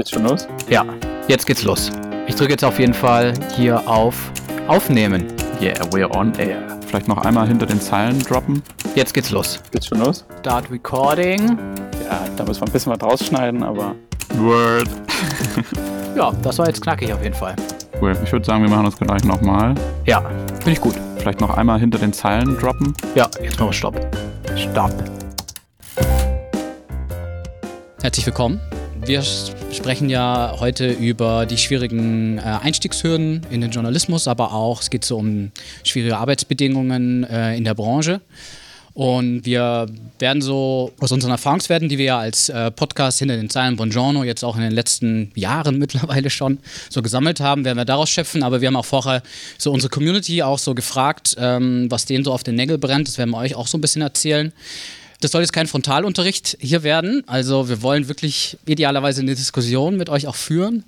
Geht's schon los? Ja, jetzt geht's los. Ich drücke jetzt auf jeden Fall hier auf Aufnehmen. Yeah, we're on air. Vielleicht noch einmal hinter den Zeilen droppen. Jetzt geht's los. Geht's schon los? Start Recording. Ja, da müssen wir ein bisschen was rausschneiden, aber. Word. ja, das war jetzt knackig auf jeden Fall. Cool. Ich würde sagen, wir machen das gleich nochmal. Ja, finde ich gut. Vielleicht noch einmal hinter den Zeilen droppen. Ja, jetzt machen wir Stopp. Stopp. Herzlich willkommen. Wir sprechen ja heute über die schwierigen äh, Einstiegshürden in den Journalismus, aber auch es geht so um schwierige Arbeitsbedingungen äh, in der Branche. Und wir werden so aus unseren Erfahrungswerten, die wir ja als äh, Podcast hinter den Zeilen Buongiorno jetzt auch in den letzten Jahren mittlerweile schon so gesammelt haben, werden wir daraus schöpfen. Aber wir haben auch vorher so unsere Community auch so gefragt, ähm, was denen so auf den Nägel brennt. Das werden wir euch auch so ein bisschen erzählen. Das soll jetzt kein Frontalunterricht hier werden. Also wir wollen wirklich idealerweise eine Diskussion mit euch auch führen.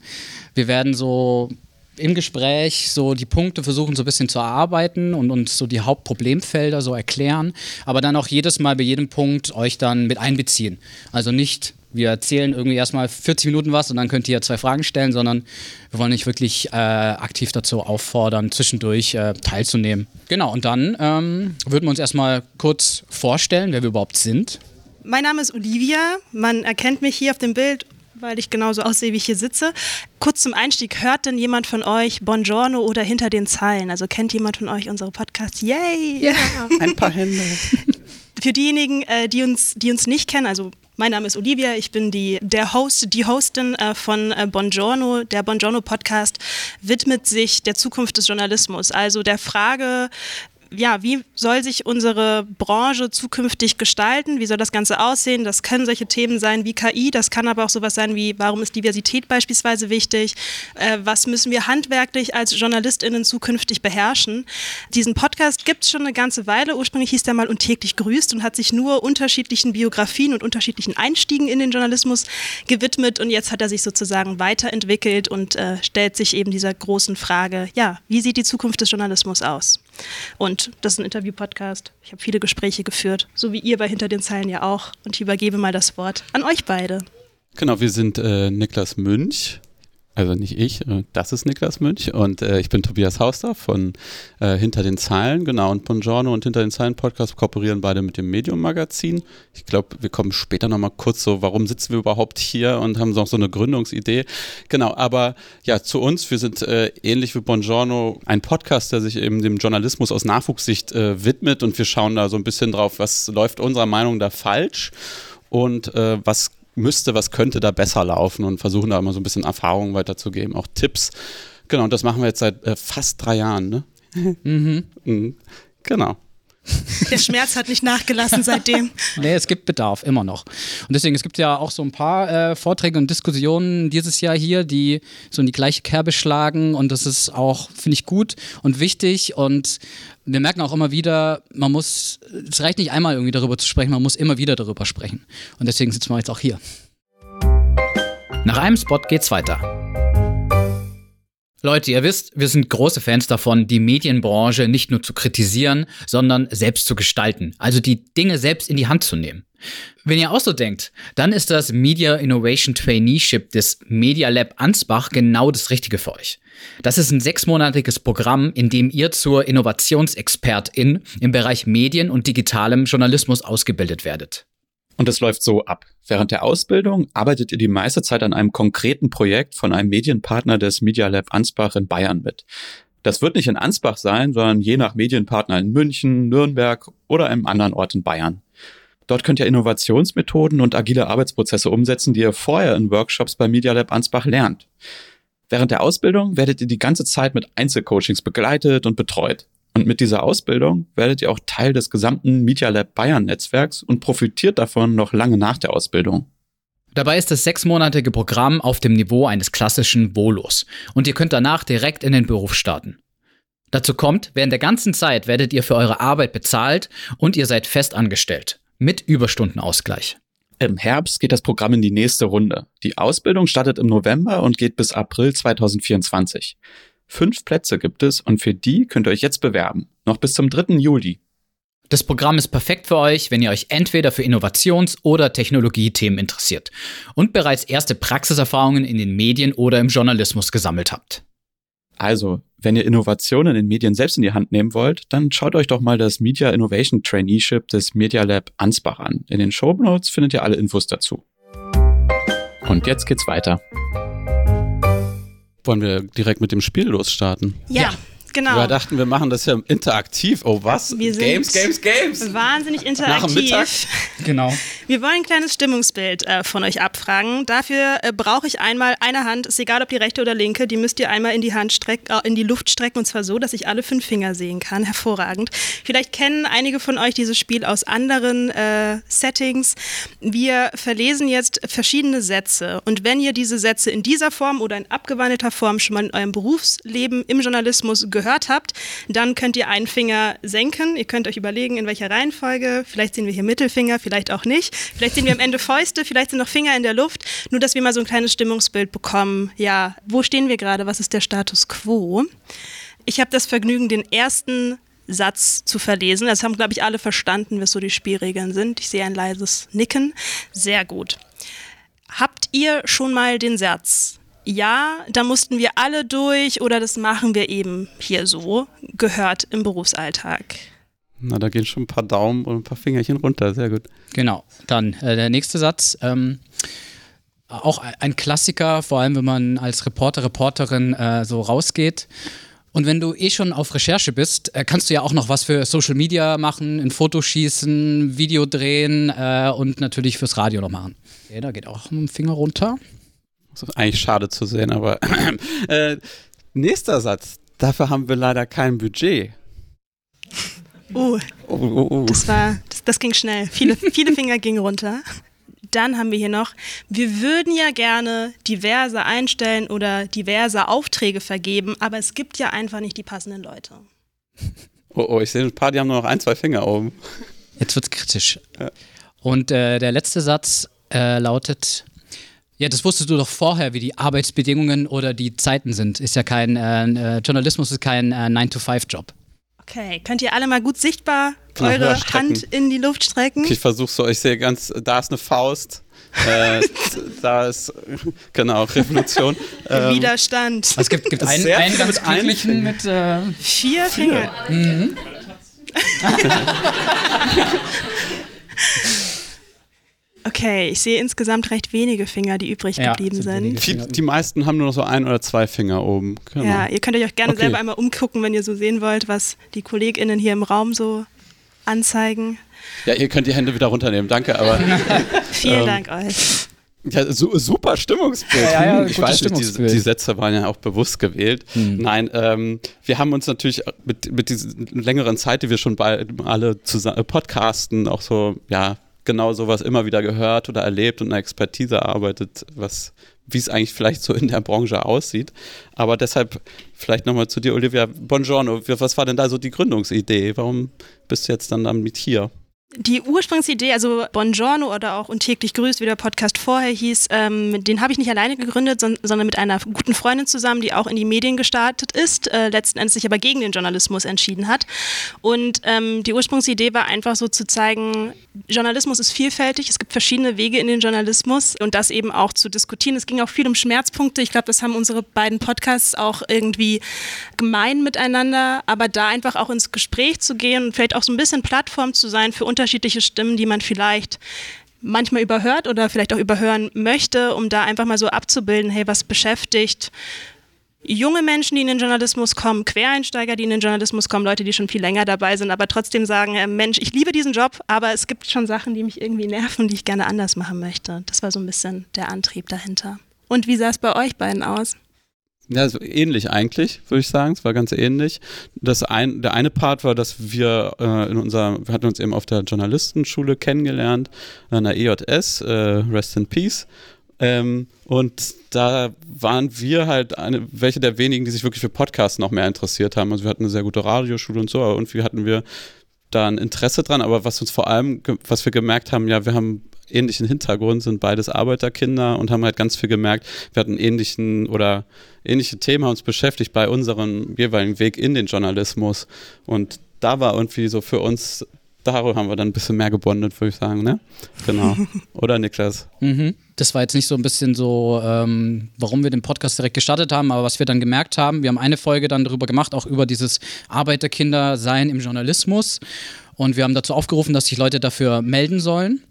Wir werden so im Gespräch so die Punkte versuchen so ein bisschen zu erarbeiten und uns so die Hauptproblemfelder so erklären, aber dann auch jedes Mal bei jedem Punkt euch dann mit einbeziehen. Also nicht wir erzählen irgendwie erstmal 40 Minuten was und dann könnt ihr zwei Fragen stellen, sondern wir wollen euch wirklich äh, aktiv dazu auffordern, zwischendurch äh, teilzunehmen. Genau, und dann ähm, würden wir uns erstmal kurz vorstellen, wer wir überhaupt sind. Mein Name ist Olivia. Man erkennt mich hier auf dem Bild, weil ich genauso aussehe, wie ich hier sitze. Kurz zum Einstieg, hört denn jemand von euch Buongiorno oder Hinter den Zeilen? Also kennt jemand von euch unsere Podcasts? Yay! Ja, ein paar Hände. Für diejenigen, äh, die, uns, die uns nicht kennen, also mein Name ist Olivia, ich bin die, der Host, die Hostin äh, von äh, Buongiorno. Der Buongiorno Podcast widmet sich der Zukunft des Journalismus, also der Frage, ja, wie soll sich unsere Branche zukünftig gestalten? Wie soll das Ganze aussehen? Das können solche Themen sein wie KI, das kann aber auch sowas sein wie, warum ist Diversität beispielsweise wichtig? Äh, was müssen wir handwerklich als JournalistInnen zukünftig beherrschen? Diesen Podcast gibt es schon eine ganze Weile. Ursprünglich hieß der mal und täglich grüßt und hat sich nur unterschiedlichen Biografien und unterschiedlichen Einstiegen in den Journalismus gewidmet und jetzt hat er sich sozusagen weiterentwickelt und äh, stellt sich eben dieser großen Frage, ja, wie sieht die Zukunft des Journalismus aus? Und das ist ein Interview-Podcast. Ich habe viele Gespräche geführt, so wie ihr bei Hinter den Zeilen ja auch. Und ich übergebe mal das Wort an euch beide. Genau, wir sind äh, Niklas Münch also nicht ich, äh, das ist Niklas Münch und äh, ich bin Tobias Hauster von äh, Hinter den Zeilen, genau, und Buongiorno und Hinter den Zeilen Podcast kooperieren beide mit dem Medium Magazin. Ich glaube, wir kommen später nochmal kurz so, warum sitzen wir überhaupt hier und haben noch so eine Gründungsidee. Genau, aber ja, zu uns, wir sind äh, ähnlich wie Buongiorno ein Podcast, der sich eben dem Journalismus aus Nachwuchssicht äh, widmet und wir schauen da so ein bisschen drauf, was läuft unserer Meinung da falsch und äh, was müsste, was könnte da besser laufen und versuchen da immer so ein bisschen Erfahrungen weiterzugeben, auch Tipps. Genau, und das machen wir jetzt seit äh, fast drei Jahren, ne? Mhm. mhm. Genau. Der Schmerz hat nicht nachgelassen seitdem. nee, es gibt Bedarf, immer noch. Und deswegen, es gibt ja auch so ein paar äh, Vorträge und Diskussionen dieses Jahr hier, die so in die gleiche Kerbe schlagen. Und das ist auch, finde ich, gut und wichtig. Und wir merken auch immer wieder, man muss, es reicht nicht einmal irgendwie darüber zu sprechen, man muss immer wieder darüber sprechen. Und deswegen sitzen wir jetzt auch hier. Nach einem Spot geht's weiter. Leute, ihr wisst, wir sind große Fans davon, die Medienbranche nicht nur zu kritisieren, sondern selbst zu gestalten. Also die Dinge selbst in die Hand zu nehmen. Wenn ihr auch so denkt, dann ist das Media Innovation Traineeship des Media Lab Ansbach genau das Richtige für euch. Das ist ein sechsmonatiges Programm, in dem ihr zur Innovationsexpertin im Bereich Medien und digitalem Journalismus ausgebildet werdet. Und es läuft so ab. Während der Ausbildung arbeitet ihr die meiste Zeit an einem konkreten Projekt von einem Medienpartner des Media Lab Ansbach in Bayern mit. Das wird nicht in Ansbach sein, sondern je nach Medienpartner in München, Nürnberg oder einem anderen Ort in Bayern. Dort könnt ihr Innovationsmethoden und agile Arbeitsprozesse umsetzen, die ihr vorher in Workshops bei Media Lab Ansbach lernt. Während der Ausbildung werdet ihr die ganze Zeit mit Einzelcoachings begleitet und betreut. Und mit dieser Ausbildung werdet ihr auch Teil des gesamten Media Lab Bayern Netzwerks und profitiert davon noch lange nach der Ausbildung. Dabei ist das sechsmonatige Programm auf dem Niveau eines klassischen Volos und ihr könnt danach direkt in den Beruf starten. Dazu kommt, während der ganzen Zeit werdet ihr für eure Arbeit bezahlt und ihr seid fest angestellt, mit Überstundenausgleich. Im Herbst geht das Programm in die nächste Runde. Die Ausbildung startet im November und geht bis April 2024. Fünf Plätze gibt es und für die könnt ihr euch jetzt bewerben. Noch bis zum 3. Juli. Das Programm ist perfekt für euch, wenn ihr euch entweder für Innovations- oder Technologiethemen interessiert und bereits erste Praxiserfahrungen in den Medien oder im Journalismus gesammelt habt. Also, wenn ihr Innovationen in Medien selbst in die Hand nehmen wollt, dann schaut euch doch mal das Media Innovation Traineeship des Media Lab Ansbach an. In den Show Notes findet ihr alle Infos dazu. Und jetzt geht's weiter. Wollen wir direkt mit dem Spiel losstarten? Ja, Ja. Genau. Wir dachten, wir machen das ja interaktiv. Oh, was? Wir sind Games, Games, Games. Wahnsinnig Nach dem Mittag. interaktiv. Genau. Wir wollen ein kleines Stimmungsbild äh, von euch abfragen. Dafür äh, brauche ich einmal eine Hand, ist egal ob die rechte oder linke, die müsst ihr einmal in die Hand strecken, äh, in die Luft strecken und zwar so, dass ich alle fünf Finger sehen kann. Hervorragend. Vielleicht kennen einige von euch dieses Spiel aus anderen äh, Settings. Wir verlesen jetzt verschiedene Sätze und wenn ihr diese Sätze in dieser Form oder in abgewandelter Form schon mal in eurem Berufsleben im Journalismus gehört habt, dann könnt ihr einen Finger senken. Ihr könnt euch überlegen, in welcher Reihenfolge. Vielleicht sehen wir hier Mittelfinger, vielleicht auch nicht. Vielleicht sehen wir am Ende Fäuste, vielleicht sind noch Finger in der Luft. Nur, dass wir mal so ein kleines Stimmungsbild bekommen. Ja, wo stehen wir gerade? Was ist der Status quo? Ich habe das Vergnügen, den ersten Satz zu verlesen. Das haben, glaube ich, alle verstanden, was so die Spielregeln sind. Ich sehe ein leises Nicken. Sehr gut. Habt ihr schon mal den Satz? Ja, da mussten wir alle durch oder das machen wir eben hier so, gehört im Berufsalltag. Na, da gehen schon ein paar Daumen und ein paar Fingerchen runter. Sehr gut. Genau. Dann äh, der nächste Satz. Ähm, auch ein Klassiker, vor allem wenn man als Reporter, Reporterin äh, so rausgeht. Und wenn du eh schon auf Recherche bist, äh, kannst du ja auch noch was für Social Media machen, ein Foto schießen, Video drehen äh, und natürlich fürs Radio noch machen. Okay, da geht auch ein Finger runter. Das ist eigentlich schade zu sehen, aber äh, nächster Satz. Dafür haben wir leider kein Budget. Oh, Oh, oh, oh. das war, das, das ging schnell. Viele, viele Finger gingen runter. Dann haben wir hier noch, wir würden ja gerne diverse einstellen oder diverse Aufträge vergeben, aber es gibt ja einfach nicht die passenden Leute. oh, oh, ich sehe ein paar, die haben nur noch ein, zwei Finger oben. Jetzt wird's kritisch. Ja. Und äh, der letzte Satz äh, lautet: Ja, das wusstest du doch vorher, wie die Arbeitsbedingungen oder die Zeiten sind. Ist ja kein äh, äh, Journalismus ist kein äh, 9-to-5-Job. Okay, könnt ihr alle mal gut sichtbar Genau, eure. Hand in die Luft strecken? Okay, ich versuche so, ich sehe ganz, da ist eine Faust. Äh, da ist, genau, Revolution. Ähm, Widerstand. Es gibt, gibt einen, Sehr einen ganz glücklichen mit. Äh, Vier Finger. Okay, ich sehe insgesamt recht wenige Finger, die übrig Ja, geblieben sind sind. viel, die meisten haben nur noch so ein oder zwei Finger oben. Genau. Ja, ihr könnt euch auch gerne Okay. selber einmal umgucken, wenn ihr so sehen wollt, was die KollegInnen hier im Raum so anzeigen. ja, ihr könnt die Hände wieder runternehmen, danke, aber Vielen Ähm, Dank euch. ja, su super Stimmungsbild. Ja, ja, Hm, ich weiß nicht, die, die Sätze waren ja auch bewusst gewählt. Hm. Nein, ähm, wir haben uns natürlich mit, mit dieser längeren Zeit, die wir schon bei alle zusammen podcasten, auch so, ja, genau sowas immer wieder gehört oder erlebt und eine Expertise erarbeitet, was wie es eigentlich vielleicht so in der Branche aussieht. Aber deshalb vielleicht nochmal zu dir, Olivia. Buongiorno, was war denn da so die Gründungsidee? Warum bist du jetzt dann damit hier? Die Ursprungsidee, also Buongiorno oder auch Und täglich grüßt, wie der Podcast vorher hieß, ähm, den habe ich nicht alleine gegründet, son sondern mit einer guten Freundin zusammen, die auch in die Medien gestartet ist, äh, letzten Endes sich aber gegen den Journalismus entschieden hat. Und ähm, die Ursprungsidee war einfach so zu zeigen, Journalismus ist vielfältig, es gibt verschiedene Wege in den Journalismus und das eben auch zu diskutieren. Es ging auch viel um Schmerzpunkte. Ich glaube, das haben unsere beiden Podcasts auch irgendwie gemein miteinander, aber da einfach auch ins Gespräch zu gehen und vielleicht auch so ein bisschen Plattform zu sein für unterschiedliche Stimmen, die man vielleicht manchmal überhört oder vielleicht auch überhören möchte, um da einfach mal so abzubilden, hey, was beschäftigt junge Menschen, die in den Journalismus kommen, Quereinsteiger, die in den Journalismus kommen, Leute, die schon viel länger dabei sind, aber trotzdem sagen, äh, Mensch, ich liebe diesen Job, aber es gibt schon Sachen, die mich irgendwie nerven, die ich gerne anders machen möchte. Das war so ein bisschen der Antrieb dahinter. Und wie sah es bei euch beiden aus? Ja, so ähnlich eigentlich, würde ich sagen. Es war ganz ähnlich. Das ein, der eine Part war, dass wir äh, in unserer, wir hatten uns eben auf der Journalistenschule kennengelernt, an der EJS, äh, Rest in Peace. Ähm, und da waren wir halt eine, welche der wenigen, die sich wirklich für Podcasts noch mehr interessiert haben. Also wir hatten eine sehr gute Radioschule und so, aber irgendwie hatten wir da ein Interesse dran, aber was uns vor allem, was wir gemerkt haben, ja, wir haben ähnlichen Hintergrund, sind beides Arbeiterkinder und haben halt ganz viel gemerkt, wir hatten ähnlichen oder ähnliche Themen uns beschäftigt bei unserem jeweiligen Weg in den Journalismus und da war irgendwie so für uns darüber haben wir dann ein bisschen mehr gebondet, würde ich sagen, ne? Genau. Oder Niklas? Mhm. Das war jetzt nicht so ein bisschen so, ähm, warum wir den Podcast direkt gestartet haben, aber was wir dann gemerkt haben, wir haben eine Folge dann darüber gemacht, auch über dieses Arbeiterkinder-Sein im Journalismus. Und wir haben dazu aufgerufen, dass sich Leute dafür melden sollen.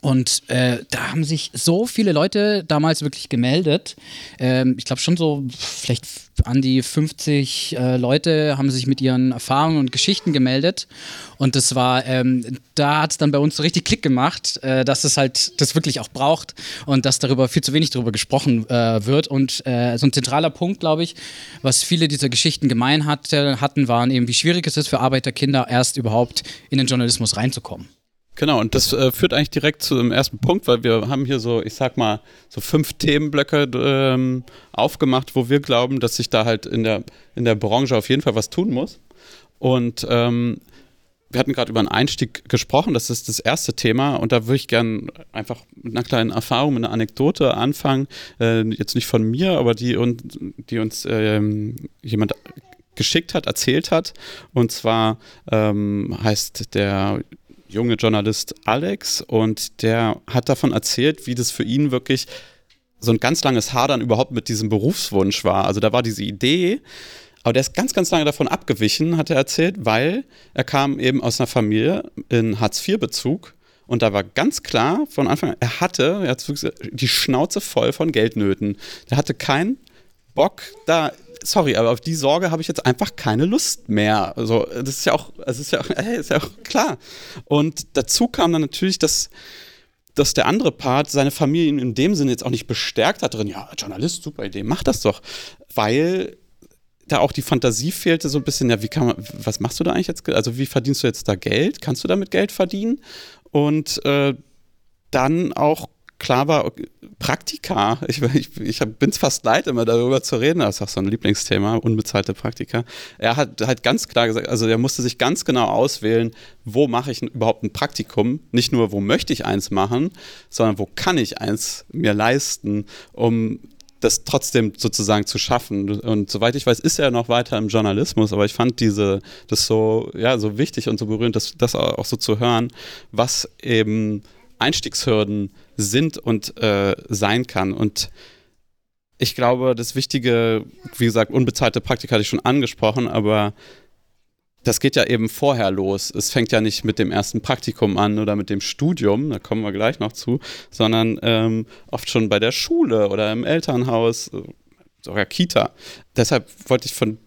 Und äh, da haben sich so viele Leute damals wirklich gemeldet. Ähm, ich glaube schon so vielleicht an die 50 äh, Leute haben sich mit ihren Erfahrungen und Geschichten gemeldet. Und das war, ähm, da hat es dann bei uns so richtig Klick gemacht, äh, dass es halt das wirklich auch braucht und dass darüber viel zu wenig darüber gesprochen äh, wird. Und äh, so ein zentraler Punkt, glaube ich, was viele dieser Geschichten gemein hatte, hatten, waren eben, wie schwierig es ist für Arbeiterkinder erst überhaupt in den Journalismus reinzukommen. Genau, und das äh, führt eigentlich direkt zu dem ersten Punkt, weil wir haben hier so, ich sag mal, so fünf Themenblöcke ähm, aufgemacht, wo wir glauben, dass sich da halt in der, in der Branche auf jeden Fall was tun muss. Und ähm, wir hatten gerade über einen Einstieg gesprochen, das ist das erste Thema und da würde ich gerne einfach mit einer kleinen Erfahrung, mit einer Anekdote anfangen, äh, jetzt nicht von mir, aber die, und, die uns ähm, jemand geschickt hat, erzählt hat. Und zwar ähm, heißt der junge Journalist Alex und der hat davon erzählt, wie das für ihn wirklich so ein ganz langes Hadern überhaupt mit diesem Berufswunsch war. Also da war diese Idee, aber der ist ganz, ganz lange davon abgewichen, hat er erzählt, weil er kam eben aus einer Familie in Hartz-IV-Bezug und da war ganz klar von Anfang an, er hatte, er hat die Schnauze voll von Geldnöten. Der hatte keinen Bock, da sorry, aber auf die Sorge habe ich jetzt einfach keine Lust mehr. Also, das ist ja auch, das ist ja, ist ja auch klar. Und dazu kam dann natürlich, dass, dass der andere Part seine Familie in dem Sinne jetzt auch nicht bestärkt hat drin, ja, Journalist, super Idee, mach das doch. Weil da auch die Fantasie fehlte so ein bisschen, ja, wie kann man, was machst du da eigentlich jetzt? Also, wie verdienst du jetzt da Geld? Kannst du damit Geld verdienen? Und äh, dann auch klar war, Praktika, ich, ich, ich bin es fast leid, immer darüber zu reden, das ist auch so ein Lieblingsthema, unbezahlte Praktika. Er hat halt ganz klar gesagt, also er musste sich ganz genau auswählen, wo mache ich überhaupt ein Praktikum, nicht nur, wo möchte ich eins machen, sondern wo kann ich eins mir leisten, um das trotzdem sozusagen zu schaffen. Und soweit ich weiß, ist er noch weiter im Journalismus, aber ich fand diese, das so, ja, so wichtig und so berührend, das, das auch so zu hören, was eben Einstiegshürden sind und äh, sein kann. Und ich glaube, das Wichtige, wie gesagt, unbezahlte Praktika hatte ich schon angesprochen, aber das geht ja eben vorher los. Es fängt ja nicht mit dem ersten Praktikum an oder mit dem Studium, da kommen wir gleich noch zu, sondern ähm, oft schon bei der Schule oder im Elternhaus, sogar Kita. Deshalb wollte ich von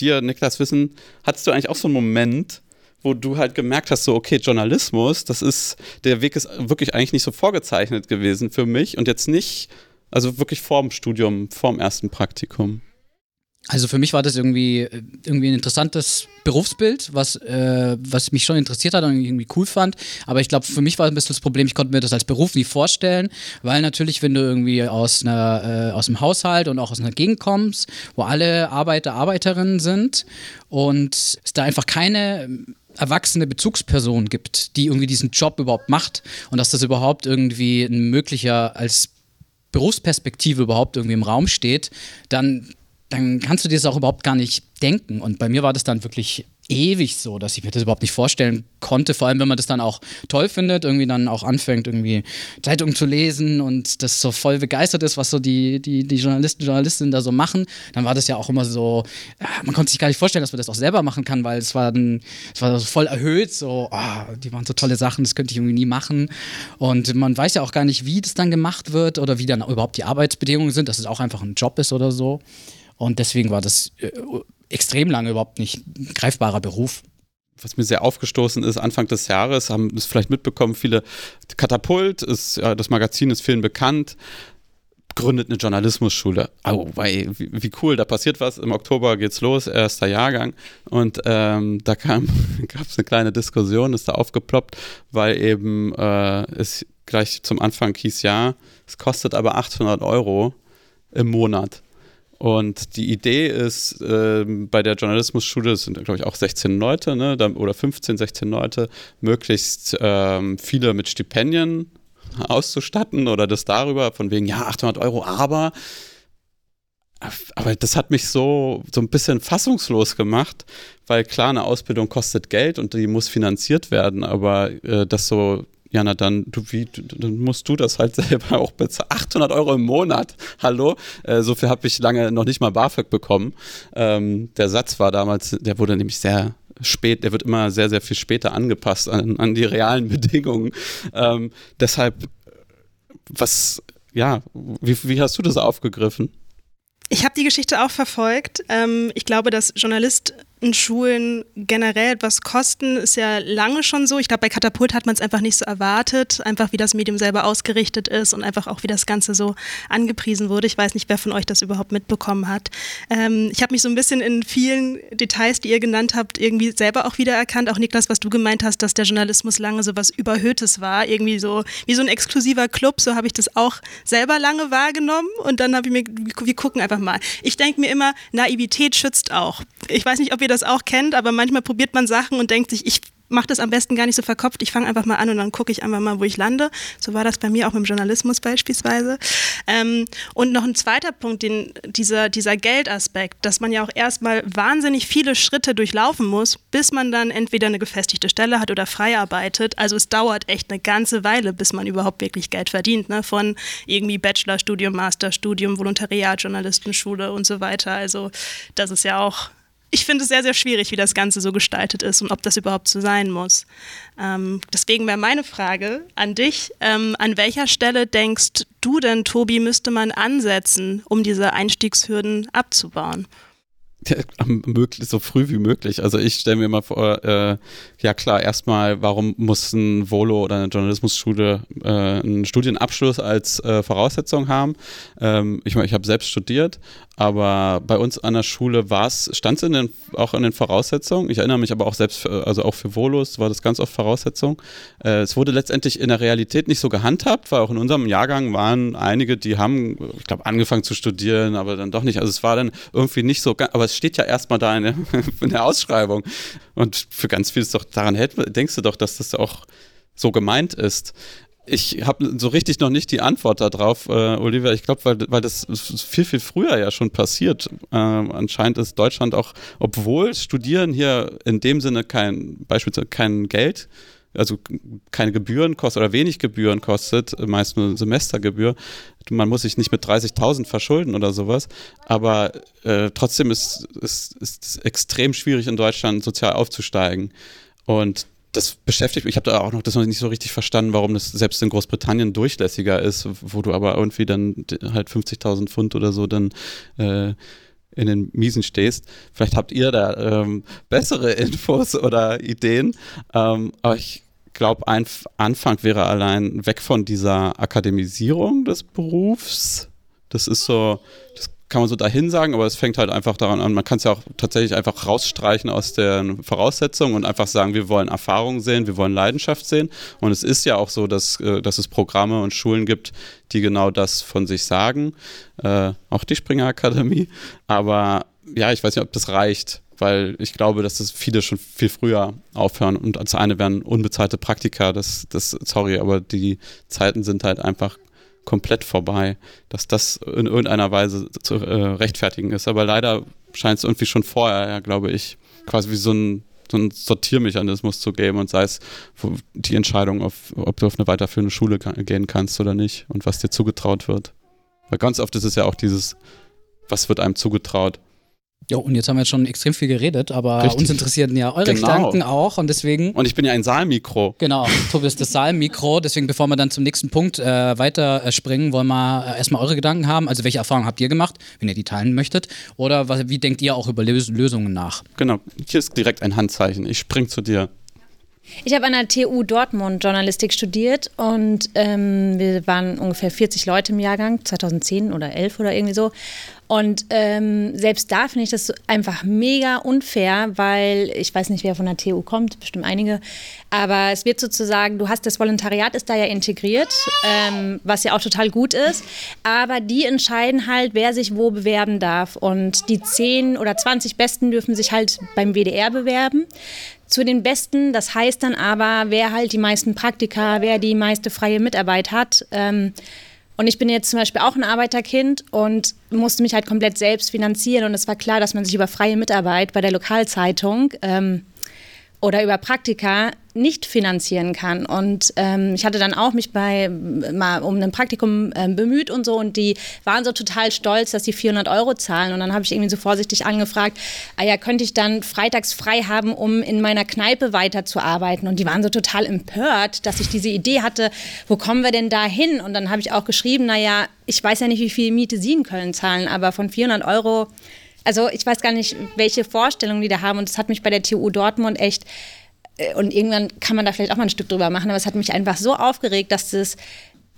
dir, Niklas, wissen, hattest du eigentlich auch so einen Moment, wo du halt gemerkt hast, so, okay, Journalismus, das ist, der Weg ist wirklich eigentlich nicht so vorgezeichnet gewesen für mich und jetzt nicht, also wirklich vorm Studium, vorm ersten Praktikum. Also für mich war das irgendwie, irgendwie ein interessantes Berufsbild, was, äh, was mich schon interessiert hat und irgendwie cool fand. Aber ich glaube, für mich war ein bisschen das Problem, ich konnte mir das als Beruf nie vorstellen, weil natürlich, wenn du irgendwie aus, einer, äh, aus einem Haushalt und auch aus einer Gegend kommst, wo alle Arbeiter, Arbeiterinnen sind und es da einfach keine erwachsene Bezugsperson gibt, die irgendwie diesen Job überhaupt macht und dass das überhaupt irgendwie ein möglicher als Berufsperspektive überhaupt irgendwie im Raum steht, dann, dann kannst du dir das auch überhaupt gar nicht denken. Und bei mir war das dann wirklich ewig so, dass ich mir das überhaupt nicht vorstellen konnte. Vor allem, wenn man das dann auch toll findet, irgendwie dann auch anfängt, irgendwie Zeitungen zu lesen und das so voll begeistert ist, was so die, die, die Journalisten, Journalistinnen da so machen, dann war das ja auch immer so, man konnte sich gar nicht vorstellen, dass man das auch selber machen kann, weil es war dann, es war so voll erhöht, so, oh, die waren so tolle Sachen, das könnte ich irgendwie nie machen. Und man weiß ja auch gar nicht, wie das dann gemacht wird oder wie dann überhaupt die Arbeitsbedingungen sind, dass es auch einfach ein Job ist oder so. Und deswegen war das äh, extrem lange überhaupt nicht greifbarer Beruf. Was mir sehr aufgestoßen ist, Anfang des Jahres, haben es vielleicht mitbekommen, viele Katapult, ist, das Magazin ist vielen bekannt, gründet eine Journalismusschule. Oh, wei, wie, wie, cool, da passiert was. Im Oktober geht's los, erster Jahrgang. Und ähm, da gab es eine kleine Diskussion, ist da aufgeploppt, weil eben äh, es gleich zum Anfang hieß, ja, es kostet aber 800 Euro im Monat. Und die Idee ist, äh, bei der Journalismusschule das sind, glaube ich, auch 16 Leute ne, oder 15, 16 Leute, möglichst ähm, viele mit Stipendien auszustatten oder das darüber, von wegen, ja, 800 Euro, aber aber das hat mich so, so ein bisschen fassungslos gemacht, weil klar, eine Ausbildung kostet Geld und die muss finanziert werden, aber äh, das so, Jana, dann, du, wie, dann musst du das halt selber auch bezahlen. 800 Euro im Monat, hallo? Äh, so viel habe ich lange noch nicht mal BAföG bekommen. Ähm, der Satz war damals, der wurde nämlich sehr spät, der wird immer sehr, sehr viel später angepasst an, an die realen Bedingungen. Ähm, deshalb, was, ja, wie, wie hast du das aufgegriffen? Ich habe die Geschichte auch verfolgt. Ähm, ich glaube, dass Journalist Schulen generell etwas kosten, ist ja lange schon so. Ich glaube, bei Katapult hat man es einfach nicht so erwartet, einfach wie das Medium selber ausgerichtet ist und einfach auch wie das Ganze so angepriesen wurde. Ich weiß nicht, wer von euch das überhaupt mitbekommen hat. Ähm, ich habe mich so ein bisschen in vielen Details, die ihr genannt habt, irgendwie selber auch wiedererkannt. Auch Niklas, was du gemeint hast, dass der Journalismus lange so was Überhöhtes war, irgendwie so wie so ein exklusiver Club. So habe ich das auch selber lange wahrgenommen und dann habe ich mir, wir gucken einfach mal. Ich denke mir immer, Naivität schützt auch. Ich weiß nicht, ob ihr das auch kennt, aber manchmal probiert man Sachen und denkt sich, ich mache das am besten gar nicht so verkopft. Ich fange einfach mal an und dann gucke ich einfach mal, wo ich lande. So war das bei mir auch dem Journalismus beispielsweise. Ähm, und noch ein zweiter Punkt, den, dieser, dieser Geldaspekt, dass man ja auch erstmal wahnsinnig viele Schritte durchlaufen muss, bis man dann entweder eine gefestigte Stelle hat oder frei arbeitet. Also es dauert echt eine ganze Weile, bis man überhaupt wirklich Geld verdient. Ne? Von irgendwie Bachelorstudium, Masterstudium, Volontariat, Journalistenschule und so weiter. Also das ist ja auch ich finde es sehr, sehr schwierig, wie das Ganze so gestaltet ist und ob das überhaupt so sein muss. Ähm, deswegen wäre meine Frage an dich, ähm, an welcher Stelle denkst du denn, Tobi, müsste man ansetzen, um diese Einstiegshürden abzubauen? so früh wie möglich. Also ich stelle mir mal vor, äh, ja klar, erstmal, warum muss ein Volo oder eine Journalismusschule äh, einen Studienabschluss als äh, Voraussetzung haben? Ähm, ich meine, ich habe selbst studiert, aber bei uns an der Schule war es, stand es auch in den Voraussetzungen. Ich erinnere mich aber auch selbst, also auch für Volos war das ganz oft Voraussetzung. Äh, es wurde letztendlich in der Realität nicht so gehandhabt, weil auch in unserem Jahrgang waren einige, die haben, ich glaube, angefangen zu studieren, aber dann doch nicht. Also es war dann irgendwie nicht so, aber es steht ja erstmal da in der, in der Ausschreibung. Und für ganz vieles doch daran denkst du doch, dass das auch so gemeint ist. Ich habe so richtig noch nicht die Antwort darauf, äh, Olivia. Ich glaube, weil, weil das viel, viel früher ja schon passiert. Äh, anscheinend ist Deutschland auch, obwohl Studieren hier in dem Sinne kein, beispielsweise kein Geld also keine Gebühren kostet oder wenig Gebühren kostet, meist nur Semestergebühr. Man muss sich nicht mit 30.000 verschulden oder sowas, aber äh, trotzdem ist es extrem schwierig in Deutschland sozial aufzusteigen. Und das beschäftigt mich. Ich habe da auch noch das noch nicht so richtig verstanden, warum das selbst in Großbritannien durchlässiger ist, wo du aber irgendwie dann halt 50.000 Pfund oder so dann äh, in den Miesen stehst. Vielleicht habt ihr da ähm, bessere Infos oder Ideen. Ähm, aber ich glaube, ein Anfang wäre allein weg von dieser Akademisierung des Berufs. Das ist so, das kann man so dahin sagen, aber es fängt halt einfach daran an, man kann es ja auch tatsächlich einfach rausstreichen aus den Voraussetzungen und einfach sagen, wir wollen Erfahrung sehen, wir wollen Leidenschaft sehen. Und es ist ja auch so, dass, äh, dass es Programme und Schulen gibt, die genau das von sich sagen. Äh, auch die Springer Akademie. Aber ja, ich weiß nicht, ob das reicht weil ich glaube, dass das viele schon viel früher aufhören und als eine wären unbezahlte Praktika, das, das, sorry, aber die Zeiten sind halt einfach komplett vorbei, dass das in irgendeiner Weise zu äh, rechtfertigen ist. Aber leider scheint es irgendwie schon vorher, ja, glaube ich, quasi wie so ein, so ein Sortiermechanismus zu geben und sei es die Entscheidung, auf, ob du auf eine weiterführende Schule gehen kannst oder nicht und was dir zugetraut wird. Weil ganz oft ist es ja auch dieses, was wird einem zugetraut Jo, und jetzt haben wir jetzt schon extrem viel geredet, aber Richtig. uns interessieren ja eure genau. Gedanken auch und deswegen. Und ich bin ja ein Saalmikro. Genau, Tobi ist das Saalmikro, deswegen bevor wir dann zum nächsten Punkt äh, weiter äh, springen, wollen wir äh, erstmal eure Gedanken haben. Also welche Erfahrungen habt ihr gemacht, wenn ihr die teilen möchtet? Oder was, wie denkt ihr auch über Lös Lösungen nach? Genau, hier ist direkt ein Handzeichen. Ich spring zu dir. Ich habe an der TU Dortmund Journalistik studiert und ähm, wir waren ungefähr 40 Leute im Jahrgang, 2010 oder 11 oder irgendwie so. Und ähm, selbst da finde ich das einfach mega unfair, weil ich weiß nicht, wer von der TU kommt, bestimmt einige, aber es wird sozusagen, du hast das Volontariat ist da ja integriert, ähm, was ja auch total gut ist, aber die entscheiden halt, wer sich wo bewerben darf. Und die 10 oder 20 Besten dürfen sich halt beim WDR bewerben. Zu den Besten. Das heißt dann aber, wer halt die meisten Praktika, wer die meiste freie Mitarbeit hat, ähm, Und ich bin jetzt zum Beispiel auch ein Arbeiterkind und musste mich halt komplett selbst finanzieren. Und es war klar, dass man sich über freie Mitarbeit bei der Lokalzeitung ähm, oder über Praktika nicht finanzieren kann. Und ähm, ich hatte dann auch mich bei mal um ein Praktikum ähm, bemüht und so und die waren so total stolz, dass sie 400 Euro zahlen. Und dann habe ich irgendwie so vorsichtig angefragt, ah ja, könnte ich dann freitags frei haben, um in meiner Kneipe weiterzuarbeiten? Und die waren so total empört, dass ich diese Idee hatte, wo kommen wir denn da hin? Und dann habe ich auch geschrieben, naja, ich weiß ja nicht, wie viel Miete Sie in Köln zahlen, aber von 400 Euro also ich weiß gar nicht, welche Vorstellungen die da haben. Und das hat mich bei der TU Dortmund echt äh, und irgendwann kann man da vielleicht auch mal ein Stück drüber machen, aber es hat mich einfach so aufgeregt, dass das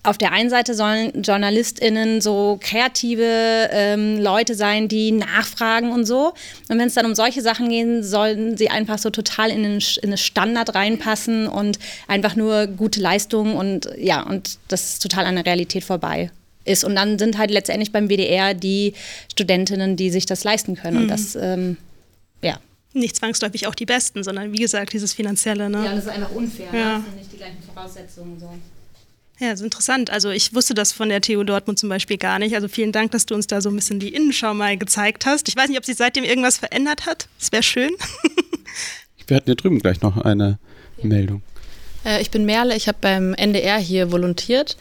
auf der einen Seite sollen JournalistInnen so kreative ähm, Leute sein, die nachfragen und so. Und wenn es dann um solche Sachen geht, sollen sie einfach so total in den, in den Standard reinpassen und einfach nur gute Leistungen und ja, und das ist total an der Realität vorbei ist. Und dann sind halt letztendlich beim WDR die Studentinnen, die sich das leisten können. Mhm. Und das, ähm, ja nicht zwangsläufig auch die Besten, sondern wie gesagt, dieses Finanzielle. Ne? Ja, das ist einfach unfair. Ja. Das sind nicht die gleichen Voraussetzungen. So. Ja, das ist interessant. Also ich wusste das von der TU Dortmund zum Beispiel gar nicht. Also vielen Dank, dass du uns da so ein bisschen die Innenschau mal gezeigt hast. Ich weiß nicht, ob sich seitdem irgendwas verändert hat. Das wäre schön. Wir hatten hier drüben gleich noch eine ja. Meldung. Äh, ich bin Merle, ich habe beim NDR hier volontiert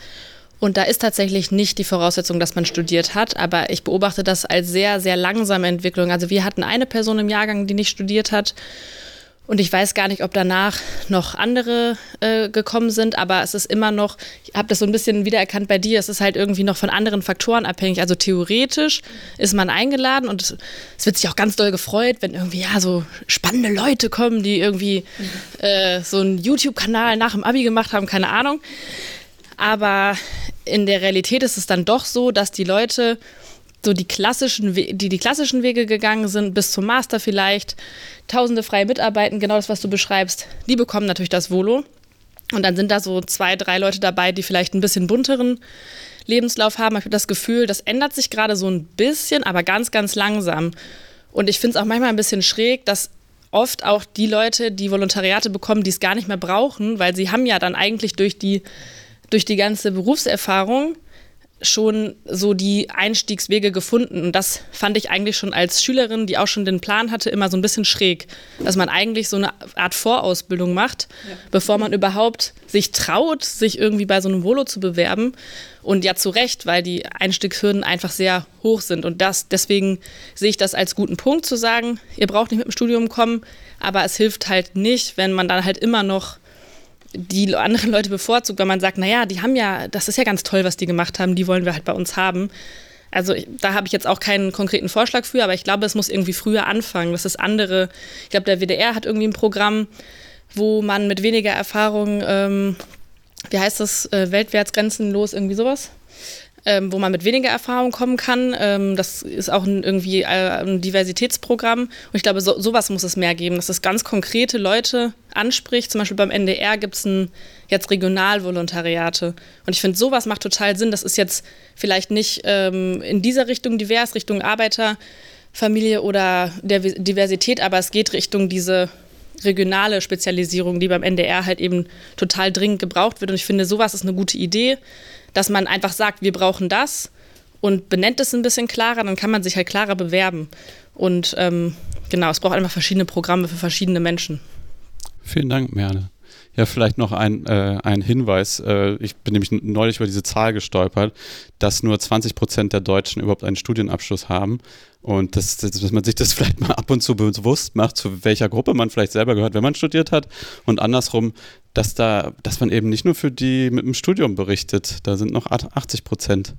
und da ist tatsächlich nicht die Voraussetzung, dass man studiert hat, aber ich beobachte das als sehr, sehr langsame Entwicklung. Also wir hatten eine Person im Jahrgang, die nicht studiert hat. Und ich weiß gar nicht, ob danach noch andere äh, gekommen sind, aber es ist immer noch, ich habe das so ein bisschen wiedererkannt bei dir, es ist halt irgendwie noch von anderen Faktoren abhängig. Also theoretisch ist man eingeladen und es wird sich auch ganz doll gefreut, wenn irgendwie ja so spannende Leute kommen, die irgendwie äh, so einen YouTube-Kanal nach dem Abi gemacht haben, keine Ahnung. Aber in der Realität ist es dann doch so, dass die Leute so die klassischen, die die klassischen Wege gegangen sind, bis zum Master vielleicht, tausende freie Mitarbeiten, genau das, was du beschreibst, die bekommen natürlich das Volo. Und dann sind da so zwei, drei Leute dabei, die vielleicht ein bisschen bunteren Lebenslauf haben. Ich habe das Gefühl, das ändert sich gerade so ein bisschen, aber ganz, ganz langsam. Und ich finde es auch manchmal ein bisschen schräg, dass oft auch die Leute, die Volontariate bekommen, die es gar nicht mehr brauchen, weil sie haben ja dann eigentlich durch die durch die ganze Berufserfahrung schon so die Einstiegswege gefunden. Und das fand ich eigentlich schon als Schülerin, die auch schon den Plan hatte, immer so ein bisschen schräg. Dass man eigentlich so eine Art Vorausbildung macht, ja. bevor man überhaupt sich traut, sich irgendwie bei so einem Volo zu bewerben. Und ja, zu Recht, weil die Einstiegshürden einfach sehr hoch sind. Und das, deswegen sehe ich das als guten Punkt zu sagen, ihr braucht nicht mit dem Studium kommen, aber es hilft halt nicht, wenn man dann halt immer noch die anderen Leute bevorzugt, weil man sagt, naja, die haben ja, das ist ja ganz toll, was die gemacht haben, die wollen wir halt bei uns haben. Also da habe ich jetzt auch keinen konkreten Vorschlag für, aber ich glaube, es muss irgendwie früher anfangen. Das ist andere, ich glaube, der WDR hat irgendwie ein Programm, wo man mit weniger Erfahrung, ähm, wie heißt das, äh, weltwärts grenzenlos, irgendwie sowas? Ähm, wo man mit weniger Erfahrung kommen kann. Ähm, das ist auch ein, irgendwie äh, ein Diversitätsprogramm. Und ich glaube, so, sowas muss es mehr geben, dass es ganz konkrete Leute anspricht. Zum Beispiel beim NDR gibt es jetzt Regionalvolontariate. Und ich finde, sowas macht total Sinn. Das ist jetzt vielleicht nicht ähm, in dieser Richtung divers, Richtung Arbeiterfamilie oder der Diversität, aber es geht Richtung diese regionale Spezialisierung, die beim NDR halt eben total dringend gebraucht wird. Und ich finde, sowas ist eine gute Idee dass man einfach sagt, wir brauchen das und benennt es ein bisschen klarer, dann kann man sich halt klarer bewerben. Und ähm, genau, es braucht einfach verschiedene Programme für verschiedene Menschen. Vielen Dank, Merle. Ja, vielleicht noch ein, äh, ein Hinweis. Äh, ich bin nämlich neulich über diese Zahl gestolpert, dass nur 20 Prozent der Deutschen überhaupt einen Studienabschluss haben. Und das, das, dass man sich das vielleicht mal ab und zu bewusst macht, zu welcher Gruppe man vielleicht selber gehört, wenn man studiert hat. Und andersrum, dass da, dass man eben nicht nur für die mit dem Studium berichtet. Da sind noch 80 Prozent.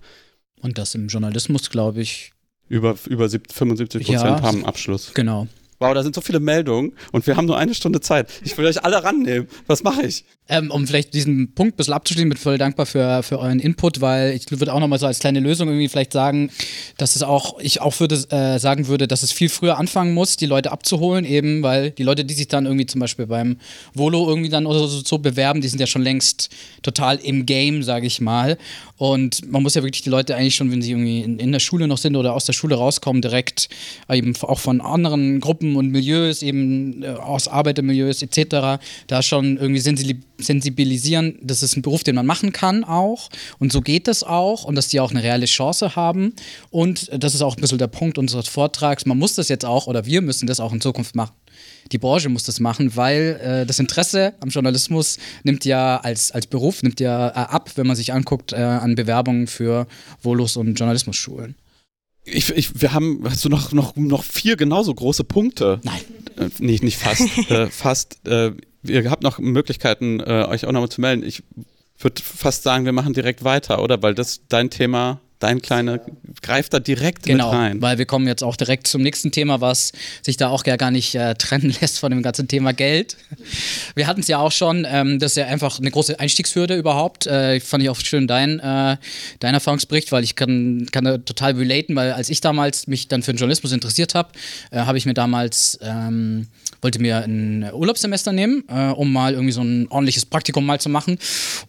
Und das im Journalismus, glaube ich. Über, über 75 Prozent ja, haben Abschluss. Genau. Wow, da sind so viele Meldungen und wir haben nur eine Stunde Zeit. Ich will euch alle rannehmen. Was mache ich? Ähm, um vielleicht diesen Punkt ein bisschen abzuschließen, bin voll dankbar für, für euren Input, weil ich würde auch nochmal so als kleine Lösung irgendwie vielleicht sagen, dass es auch, ich auch würde äh, sagen würde, dass es viel früher anfangen muss, die Leute abzuholen, eben, weil die Leute, die sich dann irgendwie zum Beispiel beim Volo irgendwie dann oder so, so bewerben, die sind ja schon längst total im Game, sage ich mal. Und man muss ja wirklich die Leute eigentlich schon, wenn sie irgendwie in, in der Schule noch sind oder aus der Schule rauskommen, direkt eben auch von anderen Gruppen und Milieus, eben äh, aus Arbeitermilieus etc., da schon irgendwie sensibilisieren, das ist ein Beruf, den man machen kann auch. Und so geht das auch. Und dass die auch eine reelle Chance haben. Und das ist auch ein bisschen der Punkt unseres Vortrags, man muss das jetzt auch oder wir müssen das auch in Zukunft machen die Branche muss das machen, weil äh, das Interesse am Journalismus nimmt ja als, als Beruf nimmt ja äh, ab, wenn man sich anguckt äh, an Bewerbungen für Volus und Journalismusschulen. Ich, ich, wir haben, hast du noch, noch, noch vier genauso große Punkte? Nein. Äh, nicht, nicht fast. äh, fast. Äh, ihr habt noch Möglichkeiten, äh, euch auch nochmal zu melden. Ich würde fast sagen, wir machen direkt weiter, oder? Weil das dein Thema dein kleiner greift da direkt genau, mit rein. Weil wir kommen jetzt auch direkt zum nächsten Thema, was sich da auch gar nicht äh, trennen lässt von dem ganzen Thema Geld. Wir hatten es ja auch schon, ähm, das ist ja einfach eine große Einstiegshürde überhaupt. Äh, fand ich auch schön dein, äh, dein Erfahrungsbericht, weil ich kann, kann da total relaten, weil als ich damals mich dann für den Journalismus interessiert habe, äh, habe ich mir damals ähm, wollte mir ein Urlaubssemester nehmen, äh, um mal irgendwie so ein ordentliches Praktikum mal zu machen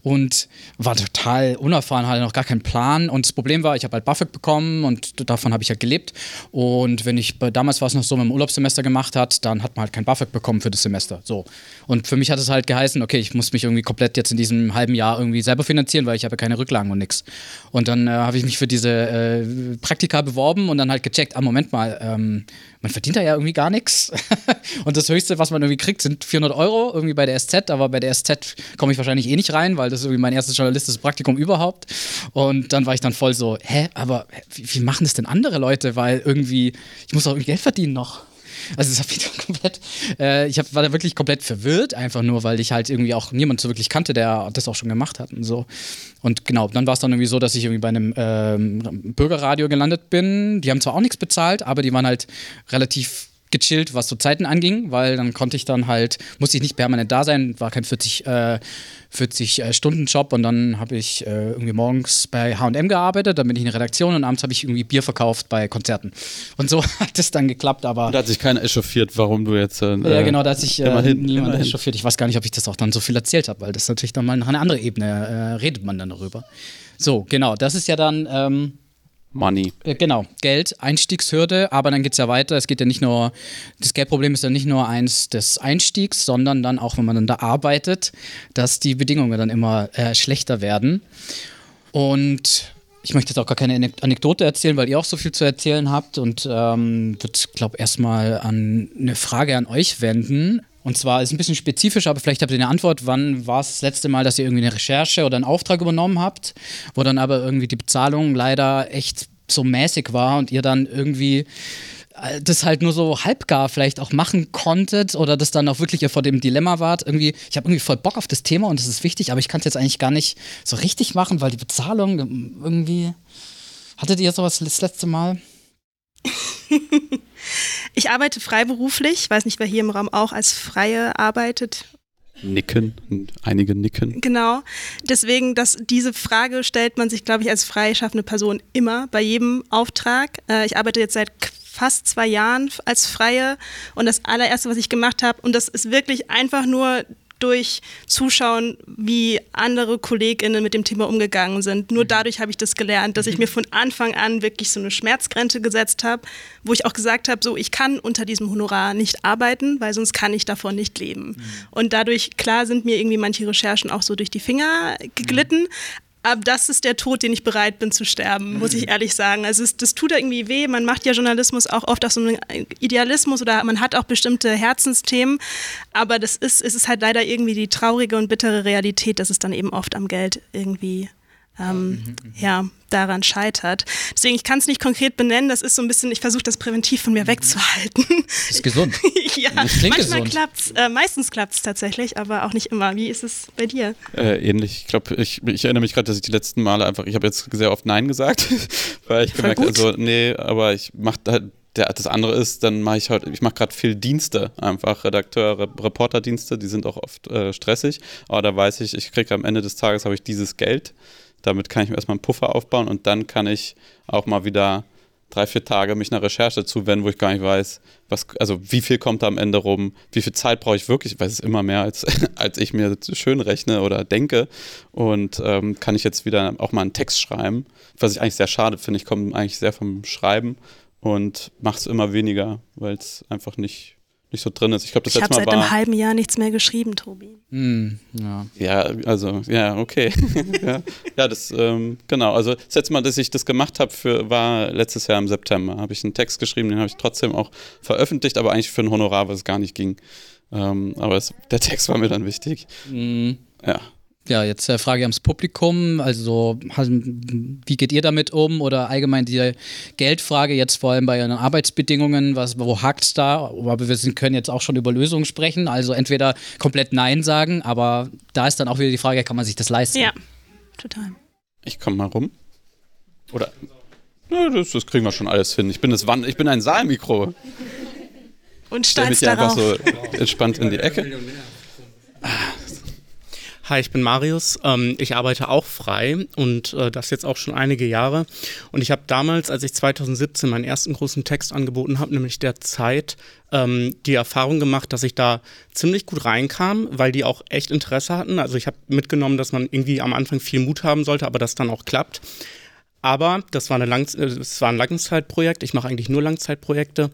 und war total unerfahren, hatte noch gar keinen Plan und das Problem war, ich habe halt BAföG bekommen und davon habe ich halt gelebt und wenn ich, damals war es noch so, wenn man Urlaubssemester gemacht hat, dann hat man halt kein BAföG bekommen für das Semester, so. Und für mich hat es halt geheißen, okay, ich muss mich irgendwie komplett jetzt in diesem halben Jahr irgendwie selber finanzieren, weil ich habe keine Rücklagen und nichts. Und dann äh, habe ich mich für diese äh, Praktika beworben und dann halt gecheckt, ah, Moment mal, ähm, man verdient da ja irgendwie gar nichts. und das Höchste, was man irgendwie kriegt, sind 400 Euro irgendwie bei der SZ. Aber bei der SZ komme ich wahrscheinlich eh nicht rein, weil das ist irgendwie mein erstes journalistisches Praktikum überhaupt. Und dann war ich dann voll so, hä, aber wie, wie machen das denn andere Leute? Weil irgendwie, ich muss auch irgendwie Geld verdienen noch. Also es hat komplett, äh, ich hab, war da wirklich komplett verwirrt, einfach nur, weil ich halt irgendwie auch niemand so wirklich kannte, der das auch schon gemacht hat und so. Und genau, dann war es dann irgendwie so, dass ich irgendwie bei einem ähm, Bürgerradio gelandet bin. Die haben zwar auch nichts bezahlt, aber die waren halt relativ gechillt, was so Zeiten anging, weil dann konnte ich dann halt, musste ich nicht permanent da sein, war kein 40, äh, 40 äh, Stunden Job und dann habe ich äh, irgendwie morgens bei H&M gearbeitet, dann bin ich in der Redaktion und abends habe ich irgendwie Bier verkauft bei Konzerten. Und so hat es dann geklappt, aber... Und da hat sich keiner echauffiert, warum du jetzt... Äh, ja, genau, da hat sich äh, immerhin, niemand immerhin. echauffiert. Ich weiß gar nicht, ob ich das auch dann so viel erzählt habe, weil das natürlich dann mal nach einer anderen Ebene äh, redet man dann darüber. So, genau, das ist ja dann... Ähm, Money. Äh, genau, Geld, Einstiegshürde, aber dann geht es ja weiter. Es geht ja nicht nur, das Geldproblem ist ja nicht nur eins des Einstiegs, sondern dann auch, wenn man dann da arbeitet, dass die Bedingungen dann immer äh, schlechter werden. Und ich möchte jetzt auch gar keine Anekdote erzählen, weil ihr auch so viel zu erzählen habt und ähm, würde, glaube erstmal an eine Frage an euch wenden. Und zwar ist es ein bisschen spezifisch, aber vielleicht habt ihr eine Antwort. Wann war es das letzte Mal, dass ihr irgendwie eine Recherche oder einen Auftrag übernommen habt, wo dann aber irgendwie die Bezahlung leider echt so mäßig war und ihr dann irgendwie äh, das halt nur so halbgar vielleicht auch machen konntet oder das dann auch wirklich ihr vor dem Dilemma wart. Irgendwie, ich habe irgendwie voll Bock auf das Thema und das ist wichtig, aber ich kann es jetzt eigentlich gar nicht so richtig machen, weil die Bezahlung irgendwie. Hattet ihr sowas das letzte Mal? ich arbeite freiberuflich. Ich weiß nicht, wer hier im Raum auch als Freie arbeitet. Nicken, einige nicken. Genau. Deswegen, dass diese Frage stellt man sich, glaube ich, als freischaffende Person immer bei jedem Auftrag. Äh, ich arbeite jetzt seit fast zwei Jahren als Freie und das allererste, was ich gemacht habe, und das ist wirklich einfach nur durch Zuschauen, wie andere KollegInnen mit dem Thema umgegangen sind. Nur mhm. dadurch habe ich das gelernt, dass ich mhm. mir von Anfang an wirklich so eine Schmerzgrenze gesetzt habe, wo ich auch gesagt habe, so ich kann unter diesem Honorar nicht arbeiten, weil sonst kann ich davon nicht leben. Mhm. Und dadurch, klar, sind mir irgendwie manche Recherchen auch so durch die Finger geglitten, aber das ist der Tod, den ich bereit bin zu sterben, muss ich mhm. ehrlich sagen. Also es, das tut irgendwie weh. Man macht ja Journalismus auch oft aus so einem Idealismus oder man hat auch bestimmte Herzensthemen. Aber das ist, es ist halt leider irgendwie die traurige und bittere Realität, dass es dann eben oft am Geld irgendwie ähm, mhm, mhm, ja, daran scheitert. Deswegen, ich kann es nicht konkret benennen, das ist so ein bisschen, ich versuche das präventiv von mir mhm. wegzuhalten. Das ist gesund. ja, manchmal klappt es, äh, meistens klappt es tatsächlich, aber auch nicht immer. Wie ist es bei dir? Äh, ähnlich. Ich glaube, ich, ich erinnere mich gerade, dass ich die letzten Male einfach, ich habe jetzt sehr oft Nein gesagt, weil ich gemerkt habe, also, nee, aber ich mache halt der, das andere ist, dann mache ich heute, ich mache gerade viel Dienste, einfach Redakteur, Reporterdienste, die sind auch oft äh, stressig, aber da weiß ich, ich kriege am Ende des Tages habe ich dieses Geld damit kann ich mir erstmal einen Puffer aufbauen und dann kann ich auch mal wieder drei, vier Tage mich einer Recherche zuwenden, wo ich gar nicht weiß, was, also wie viel kommt da am Ende rum, wie viel Zeit brauche ich wirklich, ich weiß es immer mehr, als, als ich mir schön rechne oder denke. Und ähm, kann ich jetzt wieder auch mal einen Text schreiben, was ich eigentlich sehr schade finde. Ich komme eigentlich sehr vom Schreiben und mache es immer weniger, weil es einfach nicht, nicht so drin ist. Ich glaube, das Ich letzte habe Mal seit war. einem halben Jahr nichts mehr geschrieben, Tobi. Hm, ja. Ja, also, ja, okay. ja, ja, das, ähm, genau. Also, das letzte Mal, dass ich das gemacht habe, war letztes Jahr im September. Habe ich einen Text geschrieben, den habe ich trotzdem auch veröffentlicht, aber eigentlich für ein Honorar, was es gar nicht ging. Ähm, aber es, der Text war mir dann wichtig. Hm. Ja. Ja, jetzt äh, Frage ans Publikum. Also, wie geht ihr damit um? Oder allgemein die Geldfrage, jetzt vor allem bei Ihren Arbeitsbedingungen, was, wo hakt's da? Aber wir sind, können jetzt auch schon über Lösungen sprechen. Also entweder komplett Nein sagen, aber da ist dann auch wieder die Frage, kann man sich das leisten? Ja, total. Ich komme mal rum. Oder. Nö, das, das kriegen wir schon alles hin. Ich bin, das Wand, ich bin ein Saalmikro. Und Stell mich hier einfach darauf. so entspannt in die Ecke. Hi, ich bin Marius. Ähm, ich arbeite auch frei und äh, das jetzt auch schon einige Jahre. Und ich habe damals, als ich 2017 meinen ersten großen Text angeboten habe, nämlich der Zeit, ähm, die Erfahrung gemacht, dass ich da ziemlich gut reinkam, weil die auch echt Interesse hatten. Also ich habe mitgenommen, dass man irgendwie am Anfang viel Mut haben sollte, aber das dann auch klappt. Aber das war, eine Lang äh, das war ein Langzeitprojekt. Ich mache eigentlich nur Langzeitprojekte.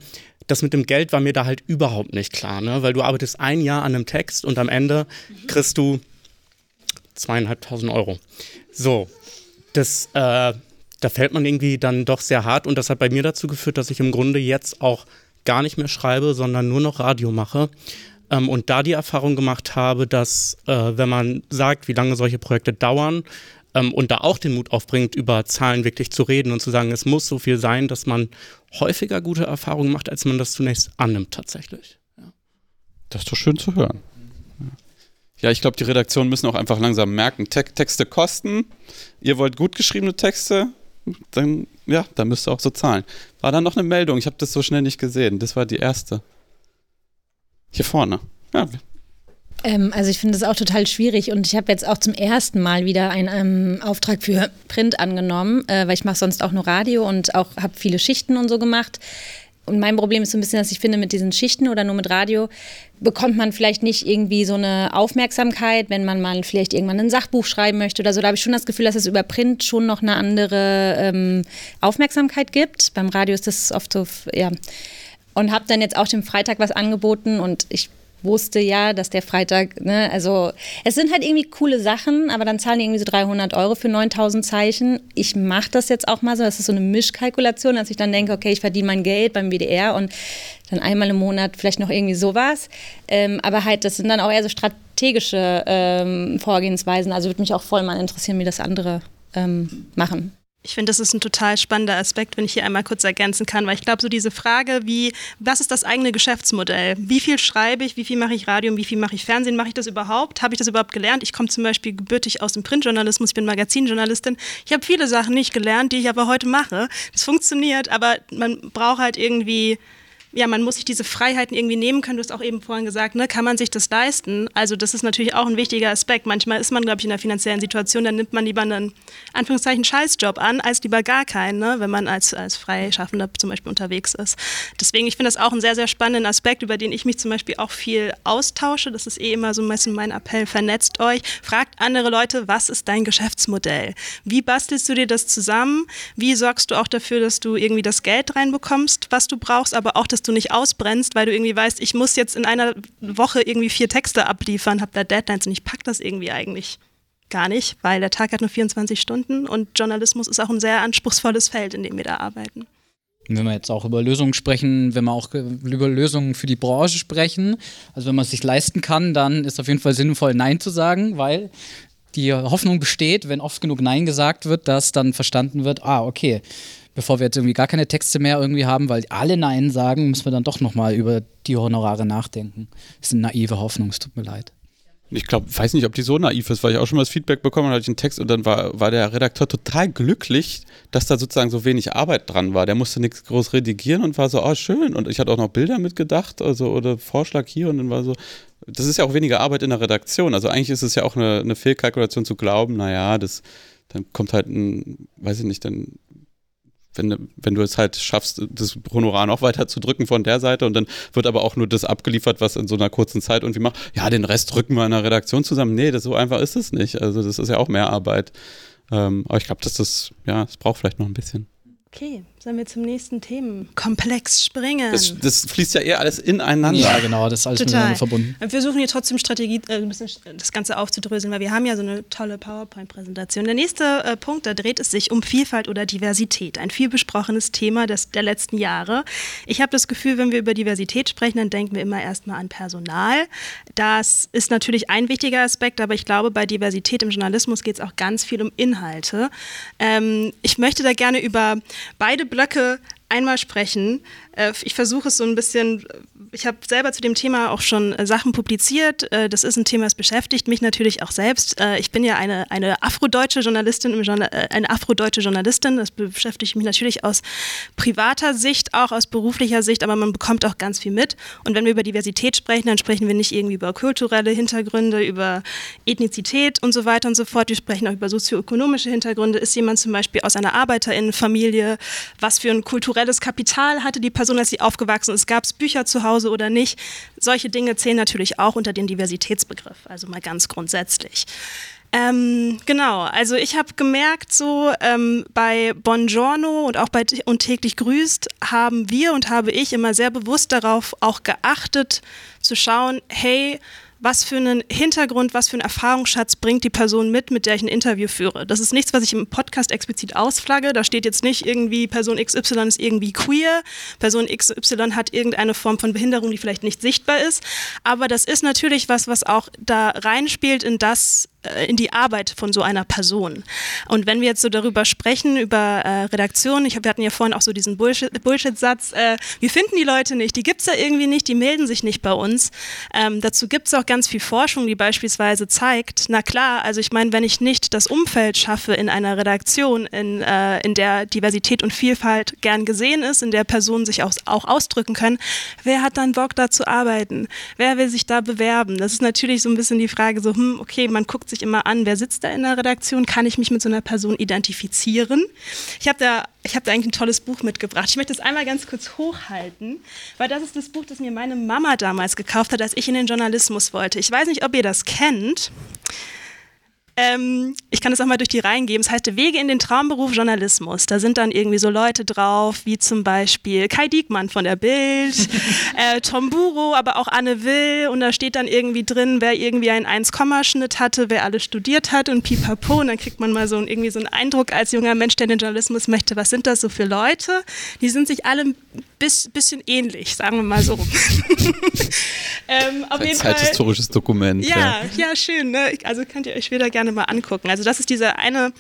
Das mit dem Geld war mir da halt überhaupt nicht klar, ne? weil du arbeitest ein Jahr an einem Text und am Ende kriegst du zweieinhalbtausend Euro. So, das, äh, da fällt man irgendwie dann doch sehr hart und das hat bei mir dazu geführt, dass ich im Grunde jetzt auch gar nicht mehr schreibe, sondern nur noch Radio mache. Ähm, und da die Erfahrung gemacht habe, dass äh, wenn man sagt, wie lange solche Projekte dauern ähm, und da auch den Mut aufbringt, über Zahlen wirklich zu reden und zu sagen, es muss so viel sein, dass man häufiger gute Erfahrungen macht, als man das zunächst annimmt tatsächlich. Das ist doch schön zu hören. Ja, ich glaube, die Redaktionen müssen auch einfach langsam merken, Te Texte kosten. Ihr wollt gut geschriebene Texte, dann ja, dann müsst ihr auch so zahlen. War da noch eine Meldung? Ich habe das so schnell nicht gesehen. Das war die erste. Hier vorne. Ja, Ähm, also ich finde das auch total schwierig und ich habe jetzt auch zum ersten Mal wieder einen ähm, Auftrag für Print angenommen, äh, weil ich mache sonst auch nur Radio und auch habe viele Schichten und so gemacht. Und mein Problem ist so ein bisschen, dass ich finde, mit diesen Schichten oder nur mit Radio bekommt man vielleicht nicht irgendwie so eine Aufmerksamkeit, wenn man mal vielleicht irgendwann ein Sachbuch schreiben möchte oder so. Da habe ich schon das Gefühl, dass es über Print schon noch eine andere ähm, Aufmerksamkeit gibt. Beim Radio ist das oft so, ja. Und habe dann jetzt auch dem Freitag was angeboten und ich wusste ja, dass der Freitag, ne, also es sind halt irgendwie coole Sachen, aber dann zahlen die irgendwie so 300 Euro für 9000 Zeichen. Ich mache das jetzt auch mal so, das ist so eine Mischkalkulation, dass ich dann denke, okay, ich verdiene mein Geld beim WDR und dann einmal im Monat vielleicht noch irgendwie sowas. Ähm, aber halt, das sind dann auch eher so strategische ähm, Vorgehensweisen. Also würde mich auch voll mal interessieren, wie das andere ähm, machen. Ich finde, das ist ein total spannender Aspekt, wenn ich hier einmal kurz ergänzen kann, weil ich glaube, so diese Frage, wie, was ist das eigene Geschäftsmodell? Wie viel schreibe ich, wie viel mache ich Radio wie viel mache ich Fernsehen? Mache ich das überhaupt? Habe ich das überhaupt gelernt? Ich komme zum Beispiel gebürtig aus dem Printjournalismus, ich bin Magazinjournalistin. Ich habe viele Sachen nicht gelernt, die ich aber heute mache. Das funktioniert, aber man braucht halt irgendwie ja, man muss sich diese Freiheiten irgendwie nehmen können. Du hast auch eben vorhin gesagt, ne, kann man sich das leisten? Also das ist natürlich auch ein wichtiger Aspekt. Manchmal ist man, glaube ich, in einer finanziellen Situation, dann nimmt man lieber einen, Anführungszeichen, Scheißjob an, als lieber gar keinen, ne, wenn man als, als Freischaffender zum Beispiel unterwegs ist. Deswegen, ich finde das auch einen sehr, sehr spannenden Aspekt, über den ich mich zum Beispiel auch viel austausche. Das ist eh immer so ein bisschen mein Appell, vernetzt euch. Fragt andere Leute, was ist dein Geschäftsmodell? Wie bastelst du dir das zusammen? Wie sorgst du auch dafür, dass du irgendwie das Geld reinbekommst, was du brauchst, aber auch, dass du nicht ausbrennst, weil du irgendwie weißt, ich muss jetzt in einer Woche irgendwie vier Texte abliefern, hab da Deadlines und ich pack das irgendwie eigentlich gar nicht, weil der Tag hat nur 24 Stunden und Journalismus ist auch ein sehr anspruchsvolles Feld, in dem wir da arbeiten. Wenn wir jetzt auch über Lösungen sprechen, wenn wir auch über Lösungen für die Branche sprechen, also wenn man es sich leisten kann, dann ist auf jeden Fall sinnvoll, Nein zu sagen, weil die Hoffnung besteht, wenn oft genug Nein gesagt wird, dass dann verstanden wird, ah, okay, bevor wir jetzt irgendwie gar keine Texte mehr irgendwie haben, weil alle Nein sagen, müssen wir dann doch nochmal über die Honorare nachdenken. Das ist eine naive Hoffnung, es tut mir leid. Ich glaube, weiß nicht, ob die so naiv ist, weil ich auch schon mal das Feedback bekommen habe, hatte ich einen Text und dann war, war der Redakteur total glücklich, dass da sozusagen so wenig Arbeit dran war. Der musste nichts groß redigieren und war so, oh schön. Und ich hatte auch noch Bilder mitgedacht, also oder Vorschlag hier und dann war so, das ist ja auch weniger Arbeit in der Redaktion. Also eigentlich ist es ja auch eine, eine Fehlkalkulation zu glauben, naja, das, dann kommt halt ein, weiß ich nicht, dann wenn, wenn du es halt schaffst, das Honorar noch weiter zu drücken von der Seite und dann wird aber auch nur das abgeliefert, was in so einer kurzen Zeit irgendwie macht, ja, den Rest drücken wir in der Redaktion zusammen. Nee, das so einfach ist es nicht. Also das ist ja auch mehr Arbeit. Ähm, aber ich glaube, dass das, ja, es braucht vielleicht noch ein bisschen. Okay, sollen wir zum nächsten Themenkomplex springen? Das, das, fließt ja eher alles ineinander. Ja, genau, das ist alles Total. miteinander verbunden. Wir versuchen hier trotzdem Strategie, äh, ein bisschen das Ganze aufzudröseln, weil wir haben ja so eine tolle PowerPoint-Präsentation. Der nächste äh, Punkt, da dreht es sich um Vielfalt oder Diversität. Ein viel besprochenes Thema des, der letzten Jahre. Ich habe das Gefühl, wenn wir über Diversität sprechen, dann denken wir immer erstmal an Personal. Das ist natürlich ein wichtiger Aspekt, aber ich glaube, bei Diversität im Journalismus geht es auch ganz viel um Inhalte. Ähm, ich möchte da gerne über beide Blöcke einmal sprechen. Äh, ich versuche es so ein bisschen ich habe selber zu dem Thema auch schon äh, Sachen publiziert. Äh, das ist ein Thema, das beschäftigt mich natürlich auch selbst. Ich bin ja eine, eine afrodeutsche Journalistin, eine afrodeutsche Journalistin. Das beschäftigt mich natürlich aus privater Sicht, auch aus beruflicher Sicht, aber man bekommt auch ganz viel mit. Und wenn wir über Diversität sprechen, dann sprechen wir nicht irgendwie über kulturelle Hintergründe, über Ethnizität und so weiter und so fort. Wir sprechen auch über sozioökonomische Hintergründe. Ist jemand zum Beispiel aus einer Arbeiterinnenfamilie? Was für ein kulturelles Kapital hatte die Person, als sie aufgewachsen ist? Gab es Bücher zu Hause? Hause oder nicht. Solche Dinge zählen natürlich auch unter den Diversitätsbegriff, also mal ganz grundsätzlich. Ähm, genau, also ich habe gemerkt, so ähm, bei Buongiorno und auch bei und täglich grüßt haben wir und habe ich immer sehr bewusst darauf auch geachtet, zu schauen, hey, was für einen Hintergrund, was für einen Erfahrungsschatz bringt die Person mit, mit der ich ein Interview führe. Das ist nichts, was ich im Podcast explizit ausflagge. Da steht jetzt nicht irgendwie, Person XY ist irgendwie queer, Person XY hat irgendeine Form von Behinderung, die vielleicht nicht sichtbar ist. Aber das ist natürlich was, was auch da reinspielt in das, in die Arbeit von so einer Person. Und wenn wir jetzt so darüber sprechen, über äh, Redaktion, ich hab, wir hatten ja vorhin auch so diesen Bullshit-Satz, Bullshit äh, wir finden die Leute nicht, die gibt es ja irgendwie nicht, die melden sich nicht bei uns. Ähm, dazu gibt es auch ganz viel Forschung, die beispielsweise zeigt, na klar, also ich meine, wenn ich nicht das Umfeld schaffe in einer Redaktion, in, äh, in der Diversität und Vielfalt gern gesehen ist, in der Personen sich auch, auch ausdrücken können, wer hat dann Bock da zu arbeiten? Wer will sich da bewerben? Das ist natürlich so ein bisschen die Frage so, hm, okay, man guckt sich sich immer an, wer sitzt da in der Redaktion, kann ich mich mit so einer Person identifizieren. Ich habe da, hab da eigentlich ein tolles Buch mitgebracht. Ich möchte es einmal ganz kurz hochhalten, weil das ist das Buch, das mir meine Mama damals gekauft hat, als ich in den Journalismus wollte. Ich weiß nicht, ob ihr das kennt. Ähm, ich kann es auch mal durch die Reihen geben. Es heißt Wege in den Traumberuf Journalismus. Da sind dann irgendwie so Leute drauf, wie zum Beispiel Kai Diekmann von der Bild, äh, Tom Buro, aber auch Anne Will. Und da steht dann irgendwie drin, wer irgendwie einen 1-Schnitt hatte, wer alles studiert hat und pipapo. Und dann kriegt man mal so ein, irgendwie so einen Eindruck als junger Mensch, der den Journalismus möchte. Was sind das so für Leute? Die sind sich alle bis, bisschen ähnlich, sagen wir mal so. ähm, auf Ein jeden zeithistorisches Dokument. Ja, ja, ja schön. Ne? Also könnt ihr euch später gerne mal angucken. Also das ist diese eine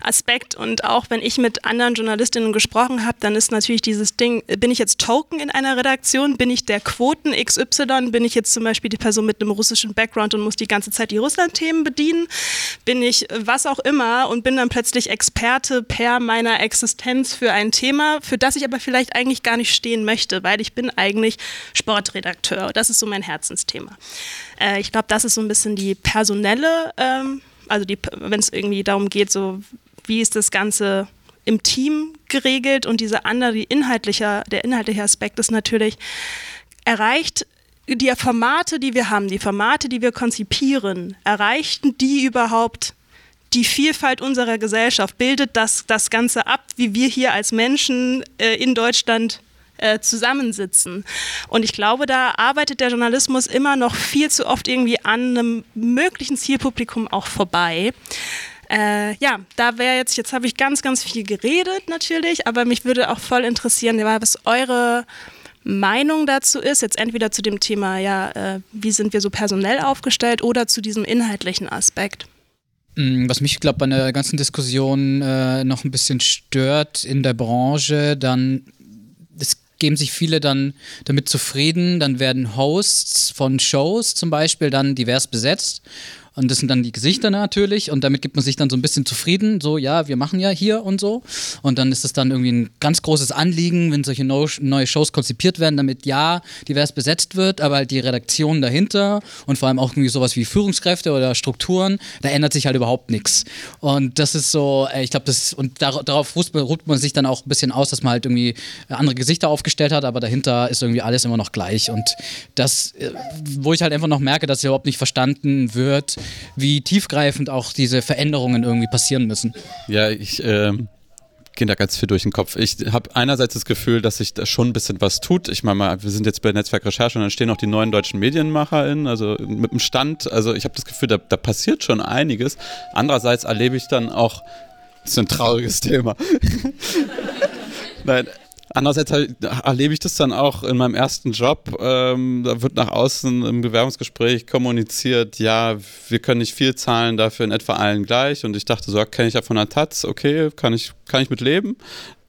Aspekt. Und auch wenn ich mit anderen Journalistinnen gesprochen habe, dann ist natürlich dieses Ding, bin ich jetzt Token in einer Redaktion? Bin ich der Quoten XY? Bin ich jetzt zum Beispiel die Person mit einem russischen Background und muss die ganze Zeit die Russland-Themen bedienen? Bin ich was auch immer und bin dann plötzlich Experte per meiner Existenz für ein Thema, für das ich aber vielleicht eigentlich gar nicht stehen möchte, weil ich bin eigentlich Sportredakteur. Das ist so mein Herzensthema. Äh, ich glaube, das ist so ein bisschen die personelle ähm, also wenn es irgendwie darum geht, so wie ist das Ganze im Team geregelt und diese andere, die inhaltliche, der inhaltliche Aspekt ist natürlich, erreicht die Formate, die wir haben, die Formate, die wir konzipieren, erreichten die überhaupt die Vielfalt unserer Gesellschaft? Bildet das das Ganze ab, wie wir hier als Menschen äh, in Deutschland äh, zusammensitzen. Und ich glaube, da arbeitet der Journalismus immer noch viel zu oft irgendwie an einem möglichen Zielpublikum auch vorbei. Äh, ja, da wäre jetzt, jetzt habe ich ganz, ganz viel geredet natürlich, aber mich würde auch voll interessieren, was eure Meinung dazu ist, jetzt entweder zu dem Thema, ja, äh, wie sind wir so personell aufgestellt oder zu diesem inhaltlichen Aspekt. Mm, was mich, glaube bei der ganzen Diskussion äh, noch ein bisschen stört in der Branche, dann geben sich viele dann damit zufrieden. Dann werden Hosts von Shows zum Beispiel dann divers besetzt und das sind dann die Gesichter natürlich und damit gibt man sich dann so ein bisschen zufrieden, so ja, wir machen ja hier und so. Und dann ist es dann irgendwie ein ganz großes Anliegen, wenn solche neue Shows konzipiert werden, damit ja, divers besetzt wird, aber halt die Redaktion dahinter und vor allem auch irgendwie sowas wie Führungskräfte oder Strukturen, da ändert sich halt überhaupt nichts. Und das ist so, äh, ich glaube, das und dar darauf ruht man sich dann auch ein bisschen aus, dass man halt irgendwie andere Gesichter aufgestellt hat, aber dahinter ist irgendwie alles immer noch gleich. Und das, äh, wo ich halt einfach noch merke, dass überhaupt nicht verstanden wird, wie tiefgreifend auch diese Veränderungen irgendwie passieren müssen. Ja, ich äh, gehen da ganz viel durch den Kopf. Ich habe einerseits das Gefühl, dass sich da schon ein bisschen was tut. Ich meine wir sind jetzt bei Netzwerkrecherche und dann stehen auch die neuen deutschen MedienmacherInnen, also mit dem Stand. Also ich habe das Gefühl, da, da passiert schon einiges. Andererseits erlebe ich dann auch, das ist ein trauriges Thema. Nein, Andererseits erlebe ich das dann auch in meinem ersten Job. Ähm, da wird nach außen im Bewerbungsgespräch kommuniziert, ja, wir können nicht viel zahlen, dafür in etwa allen gleich. Und ich dachte so, kenne ich ja von der Taz, okay, kann ich, kann ich mit leben.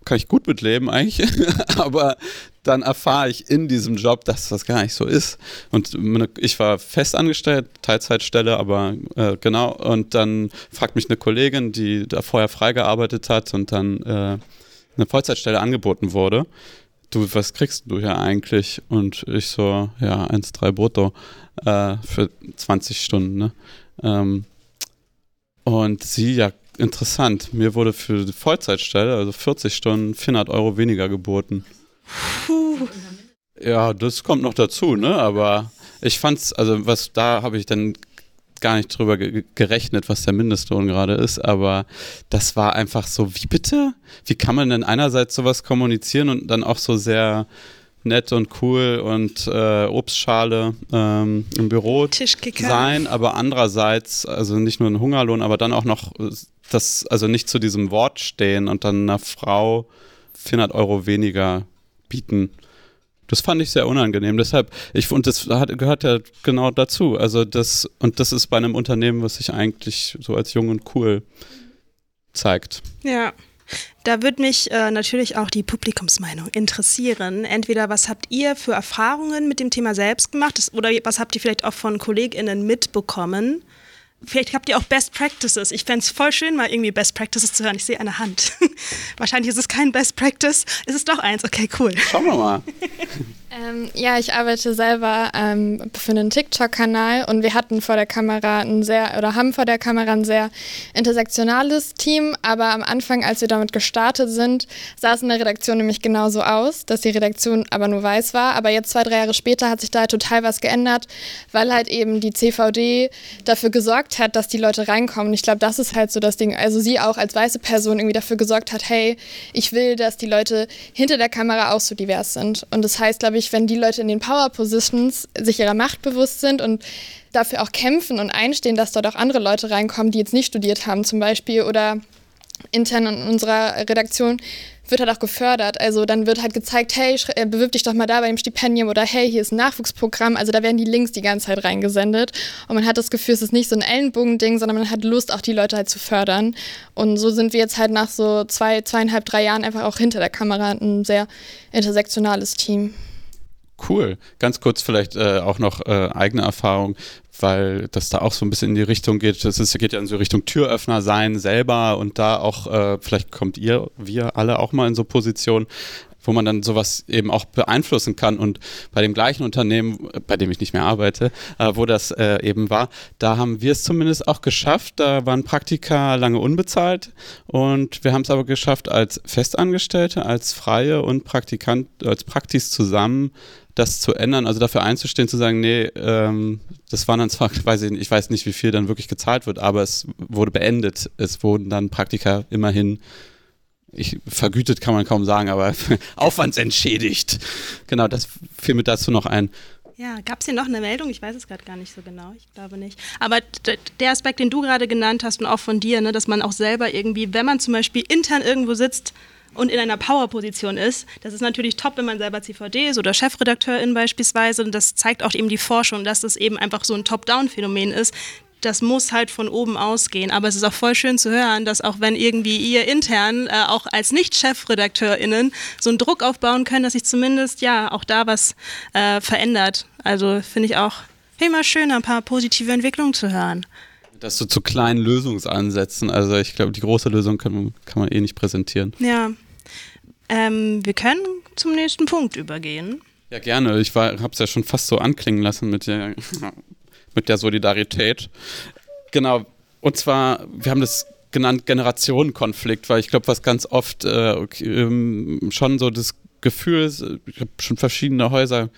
Kann ich gut mitleben eigentlich, aber dann erfahre ich in diesem Job, dass das gar nicht so ist. Und ich war festangestellt, Teilzeitstelle, aber äh, genau. Und dann fragt mich eine Kollegin, die da vorher freigearbeitet hat und dann äh, eine Vollzeitstelle angeboten wurde. Du, was kriegst du hier eigentlich? Und ich so, ja, 1,3 brutto äh, für 20 Stunden. Ne? Ähm, und sie, ja, interessant. Mir wurde für die Vollzeitstelle, also 40 Stunden, 400 Euro weniger geboten. Puh. Ja, das kommt noch dazu, ne? Aber ich fand's, also was da habe ich dann gar nicht drüber ge gerechnet, was der Mindestlohn gerade ist, aber das war einfach so, wie bitte? Wie kann man denn einerseits sowas kommunizieren und dann auch so sehr nett und cool und äh, Obstschale ähm, im Büro sein, aber andererseits, also nicht nur ein Hungerlohn, aber dann auch noch das, also nicht zu diesem Wort stehen und dann einer Frau 400 Euro weniger bieten. Das fand ich sehr unangenehm. Deshalb, ich und das hat, gehört ja genau dazu. Also das, und das ist bei einem Unternehmen, was sich eigentlich so als jung und cool zeigt. Ja. Da würde mich äh, natürlich auch die Publikumsmeinung interessieren. Entweder was habt ihr für Erfahrungen mit dem Thema selbst gemacht oder was habt ihr vielleicht auch von KollegInnen mitbekommen? Vielleicht habt ihr auch Best Practices. Ich fände es voll schön, mal irgendwie Best Practices zu hören. Ich sehe eine Hand. Wahrscheinlich ist es kein Best Practice. Ist es doch eins? Okay, cool. Schauen wir mal. Ähm, ja, ich arbeite selber ähm, für einen TikTok-Kanal und wir hatten vor der Kamera ein sehr, oder haben vor der Kamera ein sehr intersektionales Team, aber am Anfang, als wir damit gestartet sind, sah es in der Redaktion nämlich genauso aus, dass die Redaktion aber nur weiß war. Aber jetzt zwei, drei Jahre später hat sich da halt total was geändert, weil halt eben die CVD dafür gesorgt hat, dass die Leute reinkommen. Ich glaube, das ist halt so das Ding. Also sie auch als weiße Person irgendwie dafür gesorgt hat, hey, ich will, dass die Leute hinter der Kamera auch so divers sind. Und das heißt, glaube ich, wenn die Leute in den Power Positions sich ihrer Macht bewusst sind und dafür auch kämpfen und einstehen, dass dort auch andere Leute reinkommen, die jetzt nicht studiert haben zum Beispiel oder intern in unserer Redaktion wird halt auch gefördert. Also dann wird halt gezeigt, hey, äh, bewirb dich doch mal da bei dem Stipendium oder hey, hier ist ein Nachwuchsprogramm. Also da werden die Links die ganze Zeit reingesendet. Und man hat das Gefühl, es ist nicht so ein Ellenbogending, sondern man hat Lust, auch die Leute halt zu fördern. Und so sind wir jetzt halt nach so zwei, zweieinhalb, drei Jahren einfach auch hinter der Kamera ein sehr intersektionales Team. Cool. Ganz kurz vielleicht äh, auch noch äh, eigene Erfahrung, weil das da auch so ein bisschen in die Richtung geht. Das ist, geht ja in so Richtung Türöffner sein selber und da auch, äh, vielleicht kommt ihr, wir alle auch mal in so Positionen, wo man dann sowas eben auch beeinflussen kann. Und bei dem gleichen Unternehmen, bei dem ich nicht mehr arbeite, äh, wo das äh, eben war, da haben wir es zumindest auch geschafft. Da waren Praktika lange unbezahlt und wir haben es aber geschafft, als Festangestellte, als Freie und Praktikant, als Praktis zusammen das zu ändern, also dafür einzustehen, zu sagen, nee, ähm, das waren dann zwar, weiß ich, ich weiß nicht, wie viel dann wirklich gezahlt wird, aber es wurde beendet. Es wurden dann Praktika immerhin, ich, vergütet kann man kaum sagen, aber aufwandsentschädigt. Genau, das fiel mir dazu noch ein. Ja, gab es hier noch eine Meldung? Ich weiß es gerade gar nicht so genau. Ich glaube nicht. Aber der Aspekt, den du gerade genannt hast und auch von dir, ne, dass man auch selber irgendwie, wenn man zum Beispiel intern irgendwo sitzt, und in einer Power-Position ist. Das ist natürlich top, wenn man selber CVD ist oder Chefredakteurin beispielsweise. Und das zeigt auch eben die Forschung, dass das eben einfach so ein Top-Down-Phänomen ist. Das muss halt von oben ausgehen. Aber es ist auch voll schön zu hören, dass auch wenn irgendwie ihr intern, äh, auch als Nicht-ChefredakteurInnen, so einen Druck aufbauen können, dass sich zumindest ja auch da was äh, verändert. Also finde ich auch immer schön, ein paar positive Entwicklungen zu hören. Das so zu kleinen Lösungsansätzen. Also ich glaube, die große Lösung kann, kann man eh nicht präsentieren. Ja. Ähm, wir können zum nächsten Punkt übergehen. Ja, gerne. Ich habe es ja schon fast so anklingen lassen mit der, mit der Solidarität. Genau. Und zwar, wir haben das genannt Generationenkonflikt, weil ich glaube, was ganz oft äh, okay, ähm, schon so das Gefühl ist, ich habe schon verschiedene Häuser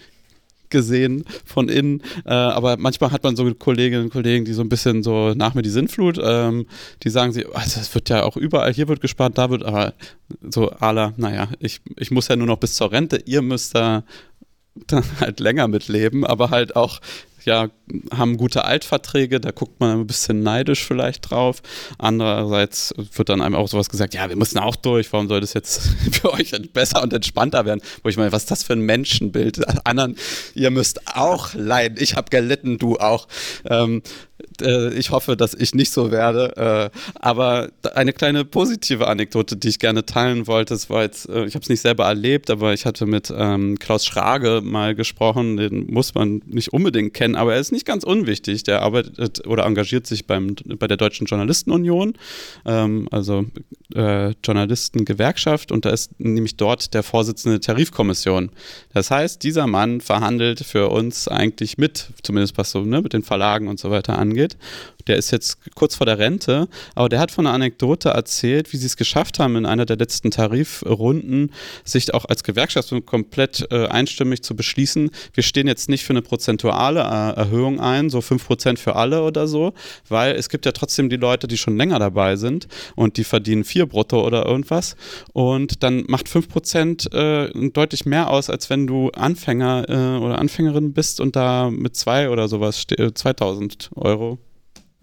gesehen von innen. Äh, aber manchmal hat man so Kolleginnen und Kollegen, die so ein bisschen so nach mir die Sinnflut, ähm, die sagen sie, also es wird ja auch überall, hier wird gespart, da wird, aber so ala, naja, ich, ich muss ja nur noch bis zur Rente, ihr müsst da dann halt länger mitleben, aber halt auch ja, haben gute Altverträge, da guckt man ein bisschen neidisch vielleicht drauf. Andererseits wird dann einem auch sowas gesagt, ja, wir müssen auch durch, warum soll das jetzt für euch besser und entspannter werden? Wo ich meine, was ist das für ein Menschenbild? Anderen, ihr müsst auch leiden, ich habe gelitten, du auch. Ähm, äh, ich hoffe, dass ich nicht so werde. Äh, aber eine kleine positive Anekdote, die ich gerne teilen wollte, das war jetzt, äh, ich habe es nicht selber erlebt, aber ich hatte mit ähm, Klaus Schrage mal gesprochen, den muss man nicht unbedingt kennen, aber er ist nicht ganz unwichtig. Der arbeitet oder engagiert sich beim, bei der Deutschen Journalistenunion, ähm, also Journalistengewerkschaft, und da ist nämlich dort der Vorsitzende der Tarifkommission. Das heißt, dieser Mann verhandelt für uns eigentlich mit, zumindest was so ne, mit den Verlagen und so weiter angeht angeht. Der ist jetzt kurz vor der Rente, aber der hat von einer Anekdote erzählt, wie sie es geschafft haben, in einer der letzten Tarifrunden sich auch als Gewerkschaft komplett äh, einstimmig zu beschließen, wir stehen jetzt nicht für eine prozentuale äh, Erhöhung ein, so 5% für alle oder so, weil es gibt ja trotzdem die Leute, die schon länger dabei sind und die verdienen 4 brutto oder irgendwas. Und dann macht 5% äh, deutlich mehr aus, als wenn du Anfänger äh, oder Anfängerin bist und da mit 2 oder sowas 2000 äh, Euro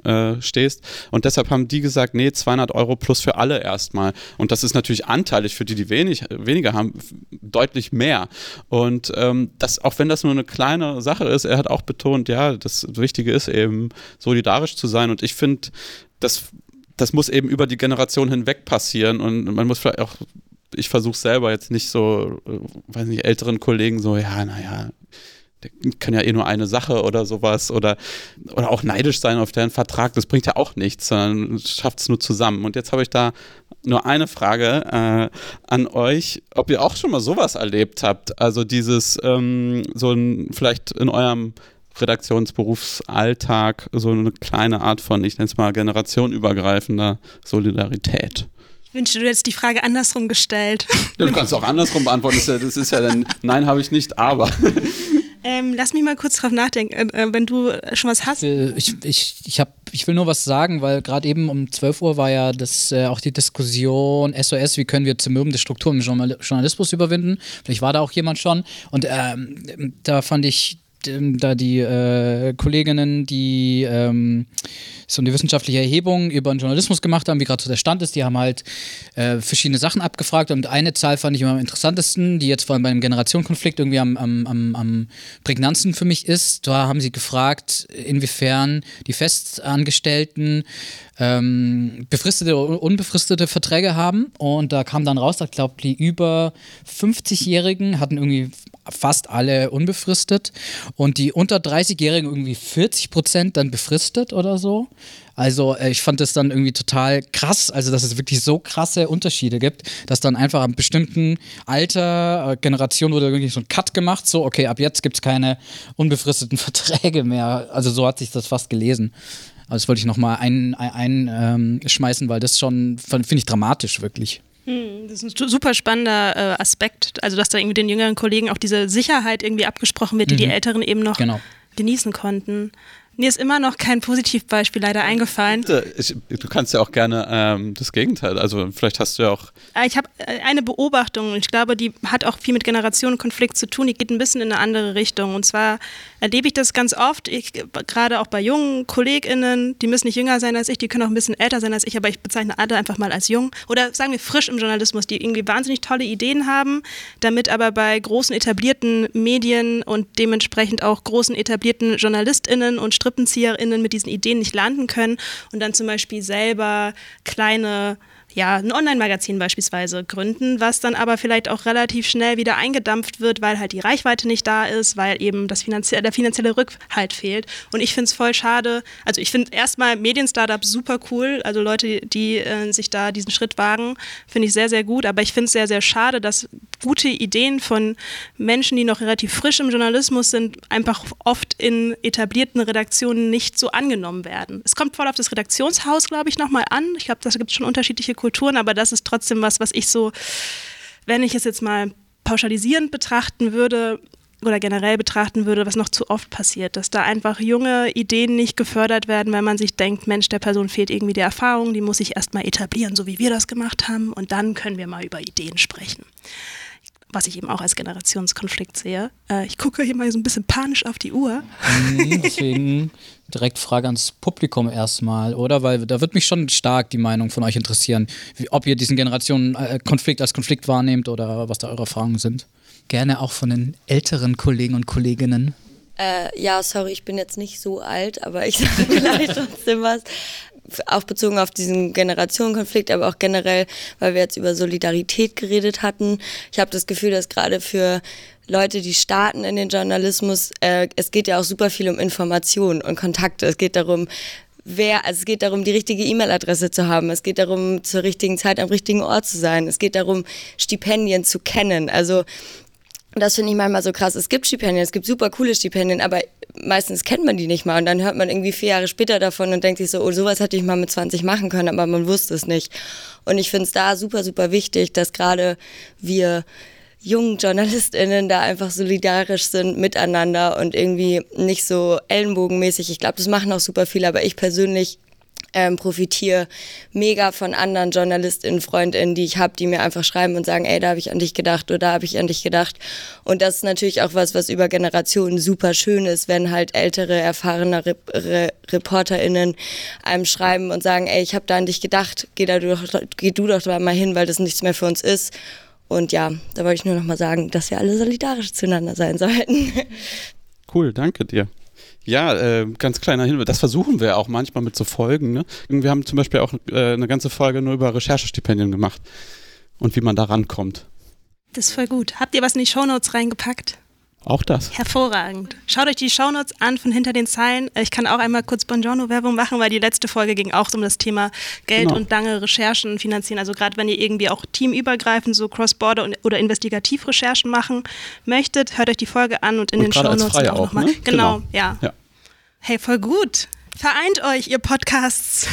äh, stehst. Und deshalb haben die gesagt, nee, 200 Euro plus für alle erstmal. Und das ist natürlich anteilig für die, die wenig, weniger haben, deutlich mehr. Und ähm, das, auch wenn das nur eine kleine Sache ist, er hat auch betont, ja, das Wichtige ist eben solidarisch zu sein. Und ich finde, das, das muss eben über die Generation hinweg passieren. Und man muss vielleicht auch ich versuche selber jetzt nicht so, äh, weiß nicht, älteren Kollegen so, ja, naja, der kann ja eh nur eine Sache oder sowas oder, oder auch neidisch sein auf deren Vertrag, das bringt ja auch nichts, sondern schafft es nur zusammen. Und jetzt habe ich da nur eine Frage äh, an euch, ob ihr auch schon mal sowas erlebt habt. Also dieses, ähm, so ein, vielleicht in eurem Redaktionsberufsalltag so eine kleine Art von, ich nenne es mal, generationenübergreifender Solidarität. Ich wünschte, du hättest die Frage andersrum gestellt. Ja, du kannst auch andersrum beantworten. Das ist ja, das ist ja dann, nein, habe ich nicht, aber. Ähm, lass mich mal kurz drauf nachdenken, äh, äh wenn du schon was hast. Ich, ich, ich, hab, ich will nur was sagen, weil gerade eben um 12 Uhr war ja das, äh, auch die Diskussion SOS, wie können wir zermürbende Strukturen im Journalismus überwinden. Vielleicht war da auch jemand schon. Und ähm, da fand ich da die äh, Kolleginnen, die ähm, so eine wissenschaftliche Erhebung über den Journalismus gemacht haben, wie gerade so der Stand ist, die haben halt äh, verschiedene Sachen abgefragt und eine Zahl fand ich immer am interessantesten, die jetzt vor allem beim Generationenkonflikt irgendwie am, am, am, am prägnantesten für mich ist. Da haben sie gefragt, inwiefern die Festangestellten ähm, befristete oder unbefristete Verträge haben und da kam dann raus, ich glaube, die über 50-Jährigen hatten irgendwie fast alle unbefristet und die unter 30-Jährigen irgendwie 40 Prozent dann befristet oder so. Also äh, ich fand das dann irgendwie total krass, also dass es wirklich so krasse Unterschiede gibt, dass dann einfach am bestimmten Alter, äh, Generation wurde irgendwie so ein Cut gemacht, so okay, ab jetzt gibt es keine unbefristeten Verträge mehr. Also so hat sich das fast gelesen. Also das wollte ich nochmal einschmeißen, ein, ein, ähm, weil das schon, finde ich, dramatisch wirklich. Hm, das ist ein super spannender äh, Aspekt, also dass da irgendwie den jüngeren Kollegen auch diese Sicherheit irgendwie abgesprochen wird, die mhm. die Älteren eben noch genau. genießen konnten. Mir ist immer noch kein Positivbeispiel leider eingefallen. Ich, du kannst ja auch gerne ähm, das Gegenteil, also vielleicht hast du ja auch. Äh, ich habe äh, eine Beobachtung und ich glaube, die hat auch viel mit Generationenkonflikt zu tun, die geht ein bisschen in eine andere Richtung. Und zwar erlebe ich das ganz oft, gerade auch bei jungen KollegInnen, die müssen nicht jünger sein als ich, die können auch ein bisschen älter sein als ich, aber ich bezeichne alle einfach mal als jung. Oder sagen wir frisch im Journalismus, die irgendwie wahnsinnig tolle Ideen haben, damit aber bei großen etablierten Medien und dementsprechend auch großen etablierten JournalistInnen und StrippenzieherInnen mit diesen Ideen nicht landen können und dann zum Beispiel selber kleine ja, ein Online-Magazin beispielsweise gründen, was dann aber vielleicht auch relativ schnell wieder eingedampft wird, weil halt die Reichweite nicht da ist, weil eben das finanzie der finanzielle Rückhalt fehlt. Und ich finde es voll schade. Also ich finde erstmal Medien-Startups super cool, also Leute, die äh, sich da diesen Schritt wagen, finde ich sehr, sehr gut. Aber ich finde es sehr, sehr schade, dass gute Ideen von Menschen, die noch relativ frisch im Journalismus sind, einfach oft in etablierten Redaktionen nicht so angenommen werden. Es kommt voll auf das Redaktionshaus, glaube ich, nochmal an. Ich glaube, da gibt es schon unterschiedliche Kulturen, aber das ist trotzdem was, was ich so, wenn ich es jetzt mal pauschalisierend betrachten würde, oder generell betrachten würde, was noch zu oft passiert, dass da einfach junge Ideen nicht gefördert werden, weil man sich denkt, Mensch, der Person fehlt irgendwie die Erfahrung, die muss sich erstmal etablieren, so wie wir das gemacht haben, und dann können wir mal über Ideen sprechen. Was ich eben auch als Generationskonflikt sehe. Äh, ich gucke hier mal so ein bisschen panisch auf die Uhr. Mhm, deswegen direkt Frage ans Publikum erstmal, oder? Weil da wird mich schon stark die Meinung von euch interessieren, wie, ob ihr diesen Generationenkonflikt als Konflikt wahrnehmt oder was da eure Erfahrungen sind. Gerne auch von den älteren Kollegen und Kolleginnen. Äh, ja, sorry, ich bin jetzt nicht so alt, aber ich sage vielleicht trotzdem was. Auch bezogen auf diesen Generationenkonflikt, aber auch generell, weil wir jetzt über Solidarität geredet hatten. Ich habe das Gefühl, dass gerade für Leute, die starten in den Journalismus, äh, es geht ja auch super viel um Information und Kontakte. Es geht darum, wer, also es geht darum, die richtige E-Mail-Adresse zu haben. Es geht darum, zur richtigen Zeit am richtigen Ort zu sein. Es geht darum, Stipendien zu kennen. Also das finde ich manchmal so krass. Es gibt Stipendien, es gibt super coole Stipendien, aber meistens kennt man die nicht mal. Und dann hört man irgendwie vier Jahre später davon und denkt sich so, oh, sowas hätte ich mal mit 20 machen können, aber man wusste es nicht. Und ich finde es da super, super wichtig, dass gerade wir jungen JournalistInnen da einfach solidarisch sind miteinander und irgendwie nicht so ellenbogenmäßig. Ich glaube, das machen auch super viele, aber ich persönlich ähm, profitiere mega von anderen JournalistInnen, FreundInnen, die ich habe, die mir einfach schreiben und sagen, ey, da habe ich an dich gedacht oder da habe ich an dich gedacht. Und das ist natürlich auch was, was über Generationen super schön ist, wenn halt ältere, erfahrene Re Re ReporterInnen einem schreiben und sagen, ey, ich habe da an dich gedacht, geh, da doch, geh du doch mal hin, weil das nichts mehr für uns ist. Und ja, da wollte ich nur noch mal sagen, dass wir alle solidarisch zueinander sein sollten. Cool, danke dir. Ja, äh, ganz kleiner Hinweis. Das versuchen wir auch manchmal mit so Folgen. Ne? Wir haben zum Beispiel auch äh, eine ganze Folge nur über Recherchestipendien gemacht und wie man da rankommt. Das ist voll gut. Habt ihr was in die Shownotes reingepackt? Auch das. Hervorragend. Schaut euch die Shownotes an von hinter den Zeilen. Ich kann auch einmal kurz Bongiorno-Werbung machen, weil die letzte Folge ging auch um das Thema Geld Genau. und lange Recherchen finanzieren. Also gerade wenn ihr irgendwie auch teamübergreifend so Cross-Border oder Investigativrecherchen machen möchtet, hört euch die Folge an und in Und den Shownotes auch auch, nochmal. ne? Genau, Genau. ja. Ja. Hey, voll gut. Vereint euch, ihr Podcasts.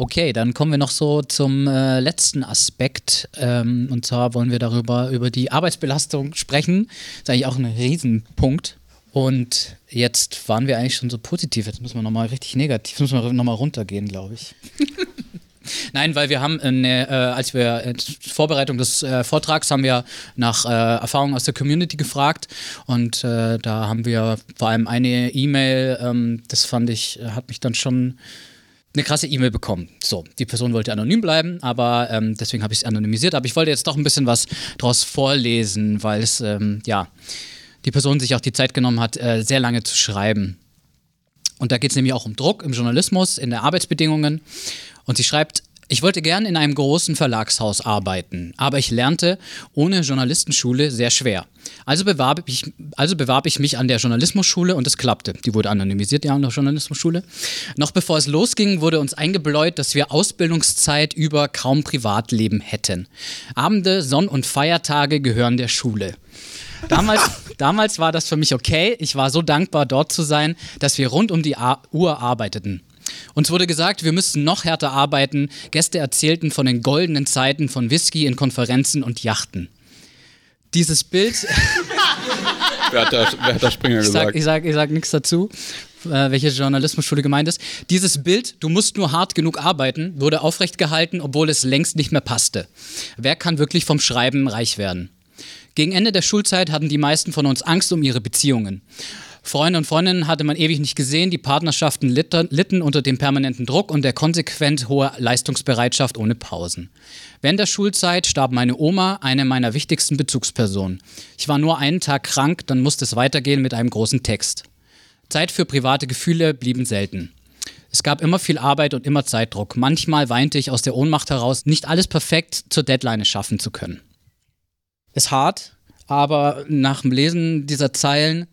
Okay, dann kommen wir noch so zum äh, letzten Aspekt. Ähm, und zwar wollen wir darüber, über die Arbeitsbelastung sprechen. Das ist eigentlich auch ein Riesenpunkt. Und jetzt waren wir eigentlich schon so positiv. Jetzt müssen wir nochmal richtig negativ, jetzt müssen wir nochmal runtergehen, glaube ich. Nein, weil wir haben, eine, äh, als wir in Vorbereitung des äh, Vortrags haben wir nach äh, Erfahrungen aus der Community gefragt und äh, da haben wir vor allem eine E-Mail, ähm, das fand ich, äh, hat mich dann schon eine krasse E-Mail bekommen. So, die Person wollte anonym bleiben, aber ähm, deswegen habe ich es anonymisiert. Aber ich wollte jetzt doch ein bisschen was draus vorlesen, weil es, ähm, ja, die Person sich auch die Zeit genommen hat, äh, sehr lange zu schreiben. Und da geht es nämlich auch um Druck im Journalismus, in der Arbeitsbedingungen. Und sie schreibt, ich wollte gern in einem großen Verlagshaus arbeiten, aber ich lernte ohne Journalistenschule sehr schwer. Also bewarb ich, also bewarb ich mich an der Journalismusschule und es klappte. Die wurde anonymisiert, ja, an der Journalismusschule. Noch bevor es losging, wurde uns eingebläut, dass wir Ausbildungszeit über kaum Privatleben hätten. Abende, Sonn- und Feiertage gehören der Schule. Damals, damals war das für mich okay. Ich war so dankbar, dort zu sein, dass wir rund um die Uhr arbeiteten. Uns wurde gesagt, wir müssten noch härter arbeiten. Gäste erzählten von den goldenen Zeiten von Whisky in Konferenzen und Yachten. Dieses Bild, Wer hat da, wer hat da Springer ich sag, gesagt? ich sag, ich sag nichts dazu, äh, welche Journalismusschule gemeint ist. Dieses Bild, du musst nur hart genug arbeiten, wurde aufrecht gehalten, obwohl es längst nicht mehr passte. Wer kann wirklich vom Schreiben reich werden? Gegen Ende der Schulzeit hatten die meisten von uns Angst um ihre Beziehungen. Freunde und Freundinnen hatte man ewig nicht gesehen, die Partnerschaften litten, litten unter dem permanenten Druck und der konsequent hohen Leistungsbereitschaft ohne Pausen. Während der Schulzeit starb meine Oma, eine meiner wichtigsten Bezugspersonen. Ich war nur einen Tag krank, dann musste es weitergehen mit einem großen Text. Zeit für private Gefühle blieben selten. Es gab immer viel Arbeit und immer Zeitdruck. Manchmal weinte ich aus der Ohnmacht heraus, nicht alles perfekt zur Deadline schaffen zu können. Ist hart, aber nach dem Lesen dieser Zeilen,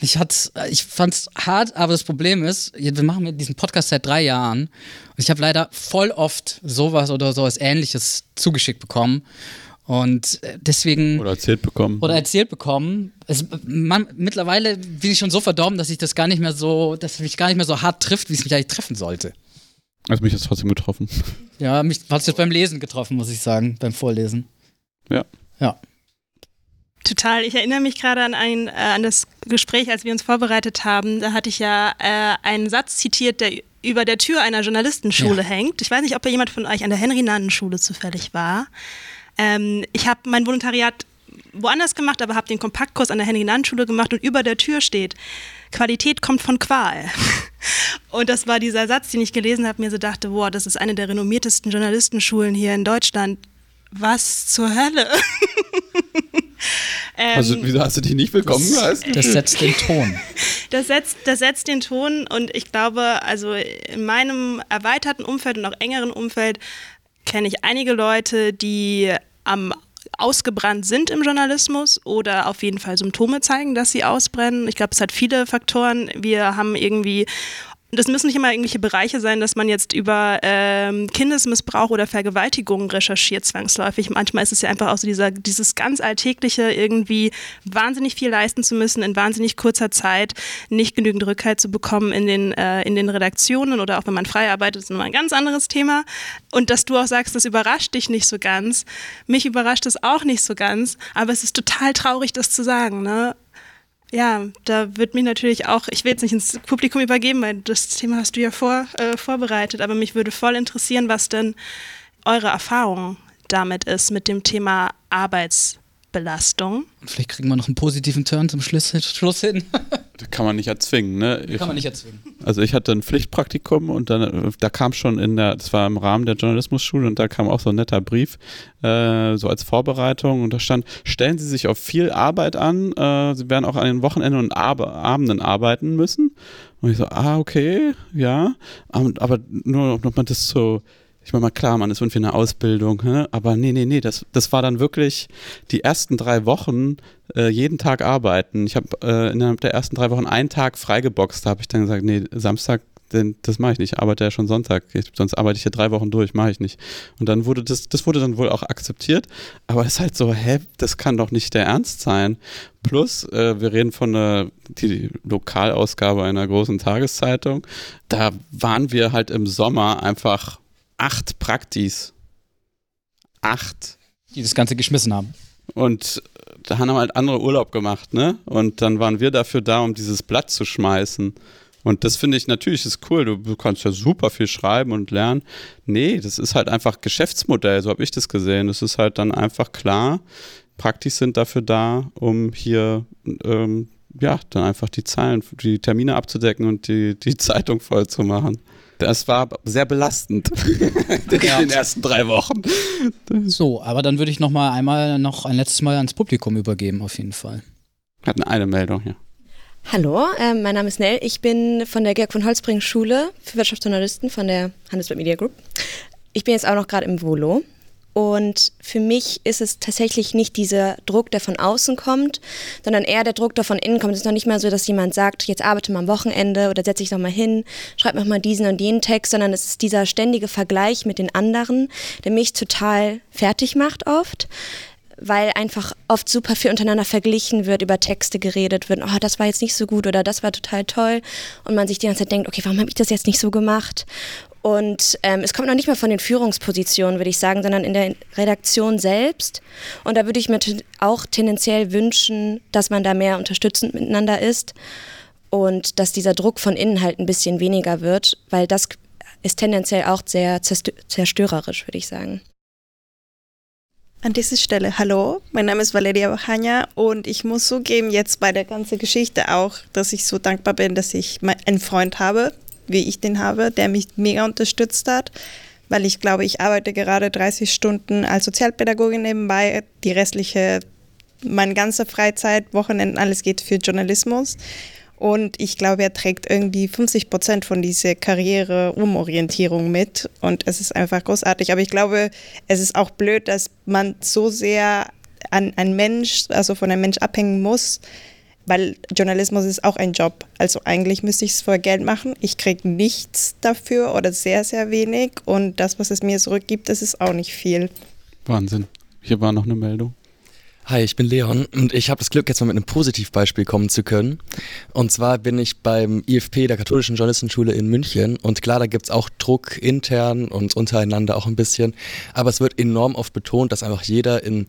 ich, hat's, ich fand's hart, aber das Problem ist, wir machen mit diesen Podcast seit drei Jahren und ich habe leider voll oft sowas oder sowas ähnliches zugeschickt bekommen. Und äh, deswegen Oder erzählt bekommen. oder erzählt bekommen. Es, man, mittlerweile bin ich schon so verdorben, dass ich das gar nicht mehr so, dass es mich gar nicht mehr so hart trifft, wie es mich eigentlich treffen sollte. Also mich ist trotzdem getroffen. Ja, mich hat es jetzt beim Lesen getroffen, muss ich sagen, beim Vorlesen. Ja. Ja. Total. Ich erinnere mich gerade an, ein, äh, an das Gespräch, als wir uns vorbereitet haben. Da hatte ich ja äh, einen Satz zitiert, der über der Tür einer Journalistenschule ja. hängt. Ich weiß nicht, ob da jemand von euch an der Henry-Nannen-Schule zufällig war. Ähm, ich habe mein Volontariat woanders gemacht, aber habe den Kompaktkurs an der Henry-Nannen-Schule gemacht und über der Tür steht, Qualität kommt von Qual. Und das war dieser Satz, den ich gelesen habe, mir so dachte, boah, das ist eine der renommiertesten Journalistenschulen hier in Deutschland. Was zur Hölle? also, ähm, wieso hast du dich nicht willkommen geheißen? Das setzt den Ton. Das setzt, das setzt den Ton und ich glaube, also in meinem erweiterten Umfeld und auch engeren Umfeld kenne ich einige Leute, die am ausgebrannt sind im Journalismus oder auf jeden Fall Symptome zeigen, dass sie ausbrennen. Ich glaube, es hat viele Faktoren. Wir haben irgendwie das müssen nicht immer irgendwelche Bereiche sein, dass man jetzt über ähm, Kindesmissbrauch oder Vergewaltigung recherchiert zwangsläufig. Manchmal ist es ja einfach auch so dieser, dieses ganz alltägliche, irgendwie wahnsinnig viel leisten zu müssen in wahnsinnig kurzer Zeit, nicht genügend Rückhalt zu bekommen in den, äh, in den Redaktionen oder auch wenn man frei arbeitet, ist nochmal ein ganz anderes Thema. Und dass du auch sagst, das überrascht dich nicht so ganz. Mich überrascht es auch nicht so ganz, aber es ist total traurig, das zu sagen. Ne? Ja, da wird mich natürlich auch, ich will jetzt nicht ins Publikum übergeben, weil das Thema hast du ja vor, äh, vorbereitet, aber mich würde voll interessieren, was denn eure Erfahrung damit ist, mit dem Thema Arbeitsbelastung. Vielleicht kriegen wir noch einen positiven Turn zum Schluss, Schluss hin. Das kann man nicht erzwingen, ne? Ich, kann man nicht erzwingen. Also ich hatte ein Pflichtpraktikum und dann, da kam schon in der, das war im Rahmen der Journalismusschule und da kam auch so ein netter Brief, äh, so als Vorbereitung und da stand, stellen Sie sich auf viel Arbeit an, äh, Sie werden auch an den Wochenenden und Ab Abenden arbeiten müssen. Und ich so, ah, okay, ja, aber nur, ob man das so ich meine mal klar, man ist irgendwie in einer Ausbildung, ne? aber nee, nee, nee, das, das war dann wirklich die ersten drei Wochen äh, jeden Tag arbeiten. Ich habe äh, innerhalb der ersten drei Wochen einen Tag freigeboxt, da habe ich dann gesagt, nee, Samstag denn das mache ich nicht. Ich arbeite ja schon Sonntag. Ich, sonst arbeite ich ja drei Wochen durch, mache ich nicht. Und dann wurde das, das wurde dann wohl auch akzeptiert. Aber es ist halt so, hä, das kann doch nicht der Ernst sein. Plus, äh, wir reden von der die Lokalausgabe einer großen Tageszeitung. Da waren wir halt im Sommer einfach acht Praktis. Acht. Die das Ganze geschmissen haben. Und da haben halt andere Urlaub gemacht, ne? Und dann waren wir dafür da, um dieses Blatt zu schmeißen. Und das finde ich natürlich ist cool. Du kannst ja super viel schreiben und lernen. Nee, das ist halt einfach Geschäftsmodell, so habe ich das gesehen. Das ist halt dann einfach klar. Praktis sind dafür da, um hier ähm, ja dann einfach die Zahlen, die Termine abzudecken und die, die Zeitung voll zu machen. Das war sehr belastend in ja. den ersten drei Wochen. So, aber dann würde ich noch mal einmal noch ein letztes Mal ans Publikum übergeben, auf jeden Fall. Wir hatten eine Meldung hier. Hallo, äh, mein Name ist Nell. Ich bin von der Georg von Holzbring Schule für Wirtschaftsjournalisten von der Handelsblatt Media Group. Ich bin jetzt auch noch gerade im Volo und für mich ist es tatsächlich nicht dieser Druck, der von außen kommt, sondern eher der Druck, der von innen kommt. Es ist noch nicht mal so, dass jemand sagt, jetzt arbeite mal am Wochenende oder setze dich noch mal hin, schreib noch mal diesen und jenen Text, sondern es ist dieser ständige Vergleich mit den anderen, der mich total fertig macht oft weil einfach oft super viel untereinander verglichen wird, über Texte geredet wird, oh, das war jetzt nicht so gut oder das war total toll und man sich die ganze Zeit denkt, okay, warum habe ich das jetzt nicht so gemacht? Und ähm, es kommt noch nicht mal von den Führungspositionen, würde ich sagen, sondern in der Redaktion selbst. Und da würde ich mir auch tendenziell wünschen, dass man da mehr unterstützend miteinander ist und dass dieser Druck von innen halt ein bisschen weniger wird, weil das ist tendenziell auch sehr zerstörerisch, würde ich sagen. An dieser Stelle, hallo, mein Name ist Valeria Bajania und ich muss zugeben, jetzt bei der ganzen Geschichte auch, dass ich so dankbar bin, dass ich einen Freund habe, wie ich den habe, der mich mega unterstützt hat, weil ich glaube, ich arbeite gerade 30 Stunden als Sozialpädagogin nebenbei, die restliche, meine ganze Freizeit, Wochenenden, alles geht für Journalismus. Und ich glaube, er trägt irgendwie 50 Prozent von dieser Karriere-Umorientierung mit. Und es ist einfach großartig. Aber ich glaube, es ist auch blöd, dass man so sehr an einen Mensch, also von einem Mensch abhängen muss, weil Journalismus ist auch ein Job. Also eigentlich müsste ich es für Geld machen. Ich kriege nichts dafür oder sehr, sehr wenig. Und das, was es mir zurückgibt, das ist auch nicht viel. Wahnsinn. Hier war noch eine Meldung. Hi, ich bin Leon und ich habe das Glück, jetzt mal mit einem Positivbeispiel kommen zu können. Und zwar bin ich beim IFP, der Katholischen Journalistenschule in München. Und klar, da gibt's auch Druck intern und untereinander auch ein bisschen. Aber es wird enorm oft betont, dass einfach jeder in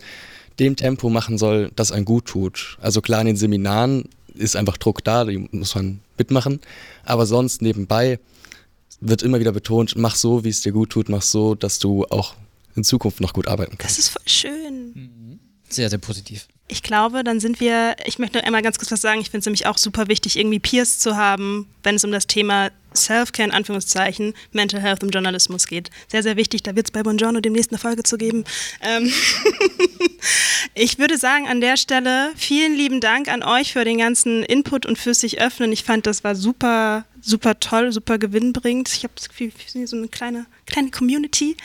dem Tempo machen soll, das einem gut tut. Also klar, in den Seminaren ist einfach Druck da, die muss man mitmachen. Aber sonst nebenbei wird immer wieder betont, mach so, wie es dir gut tut, mach so, dass du auch in Zukunft noch gut arbeiten kannst. Das ist voll schön. Sehr, sehr positiv. Ich glaube, dann sind wir, ich möchte noch einmal ganz kurz was sagen, ich finde es nämlich auch super wichtig, irgendwie Peers zu haben, wenn es um das Thema Self-Care in Anführungszeichen, Mental Health im Journalismus geht. Sehr, sehr wichtig, da wird es bei Buongiorno demnächst eine Folge zu geben. Ähm ich würde sagen, an der Stelle vielen lieben Dank an euch für den ganzen Input und fürs sich öffnen. Ich fand, das war super, super toll, super gewinnbringend. Ich habe das Gefühl, wir sind so eine kleine, kleine Community.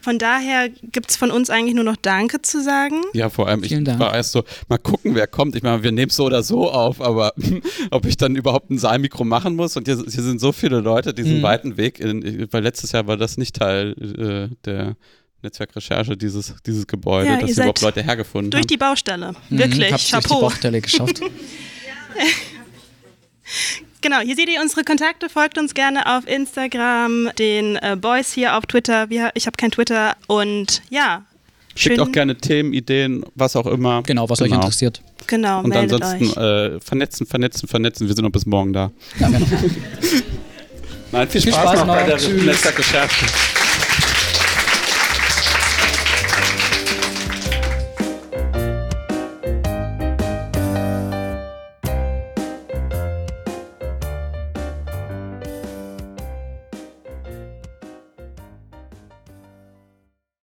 Von daher gibt es von uns eigentlich nur noch Danke zu sagen. Ja, vor allem, ich war erst so, mal gucken, wer kommt. Ich meine, wir nehmen es so oder so auf, aber ob ich dann überhaupt ein Saalmikro machen muss und hier, hier sind so viele Leute diesen mhm. weiten Weg, in, weil letztes Jahr war das nicht Teil äh, der Netzwerkrecherche, dieses, dieses Gebäude, ja, dass sie überhaupt Leute hergefunden durch haben. Durch die Baustelle, mhm, wirklich, Chapeau. Durch die Baustelle geschafft. Genau, hier seht ihr unsere Kontakte. Folgt uns gerne auf Instagram, den äh, Boys hier auf Twitter. Wir, ich habe kein Twitter. Und ja. Schickt auch gerne Themen, Ideen, was auch immer. Genau, was genau. euch interessiert. Genau, Und ansonsten äh, vernetzen, vernetzen, vernetzen. Wir sind noch bis morgen da. Ja, genau. Nein, viel, viel Spaß, Spaß noch bei der Netzwerkrecherche.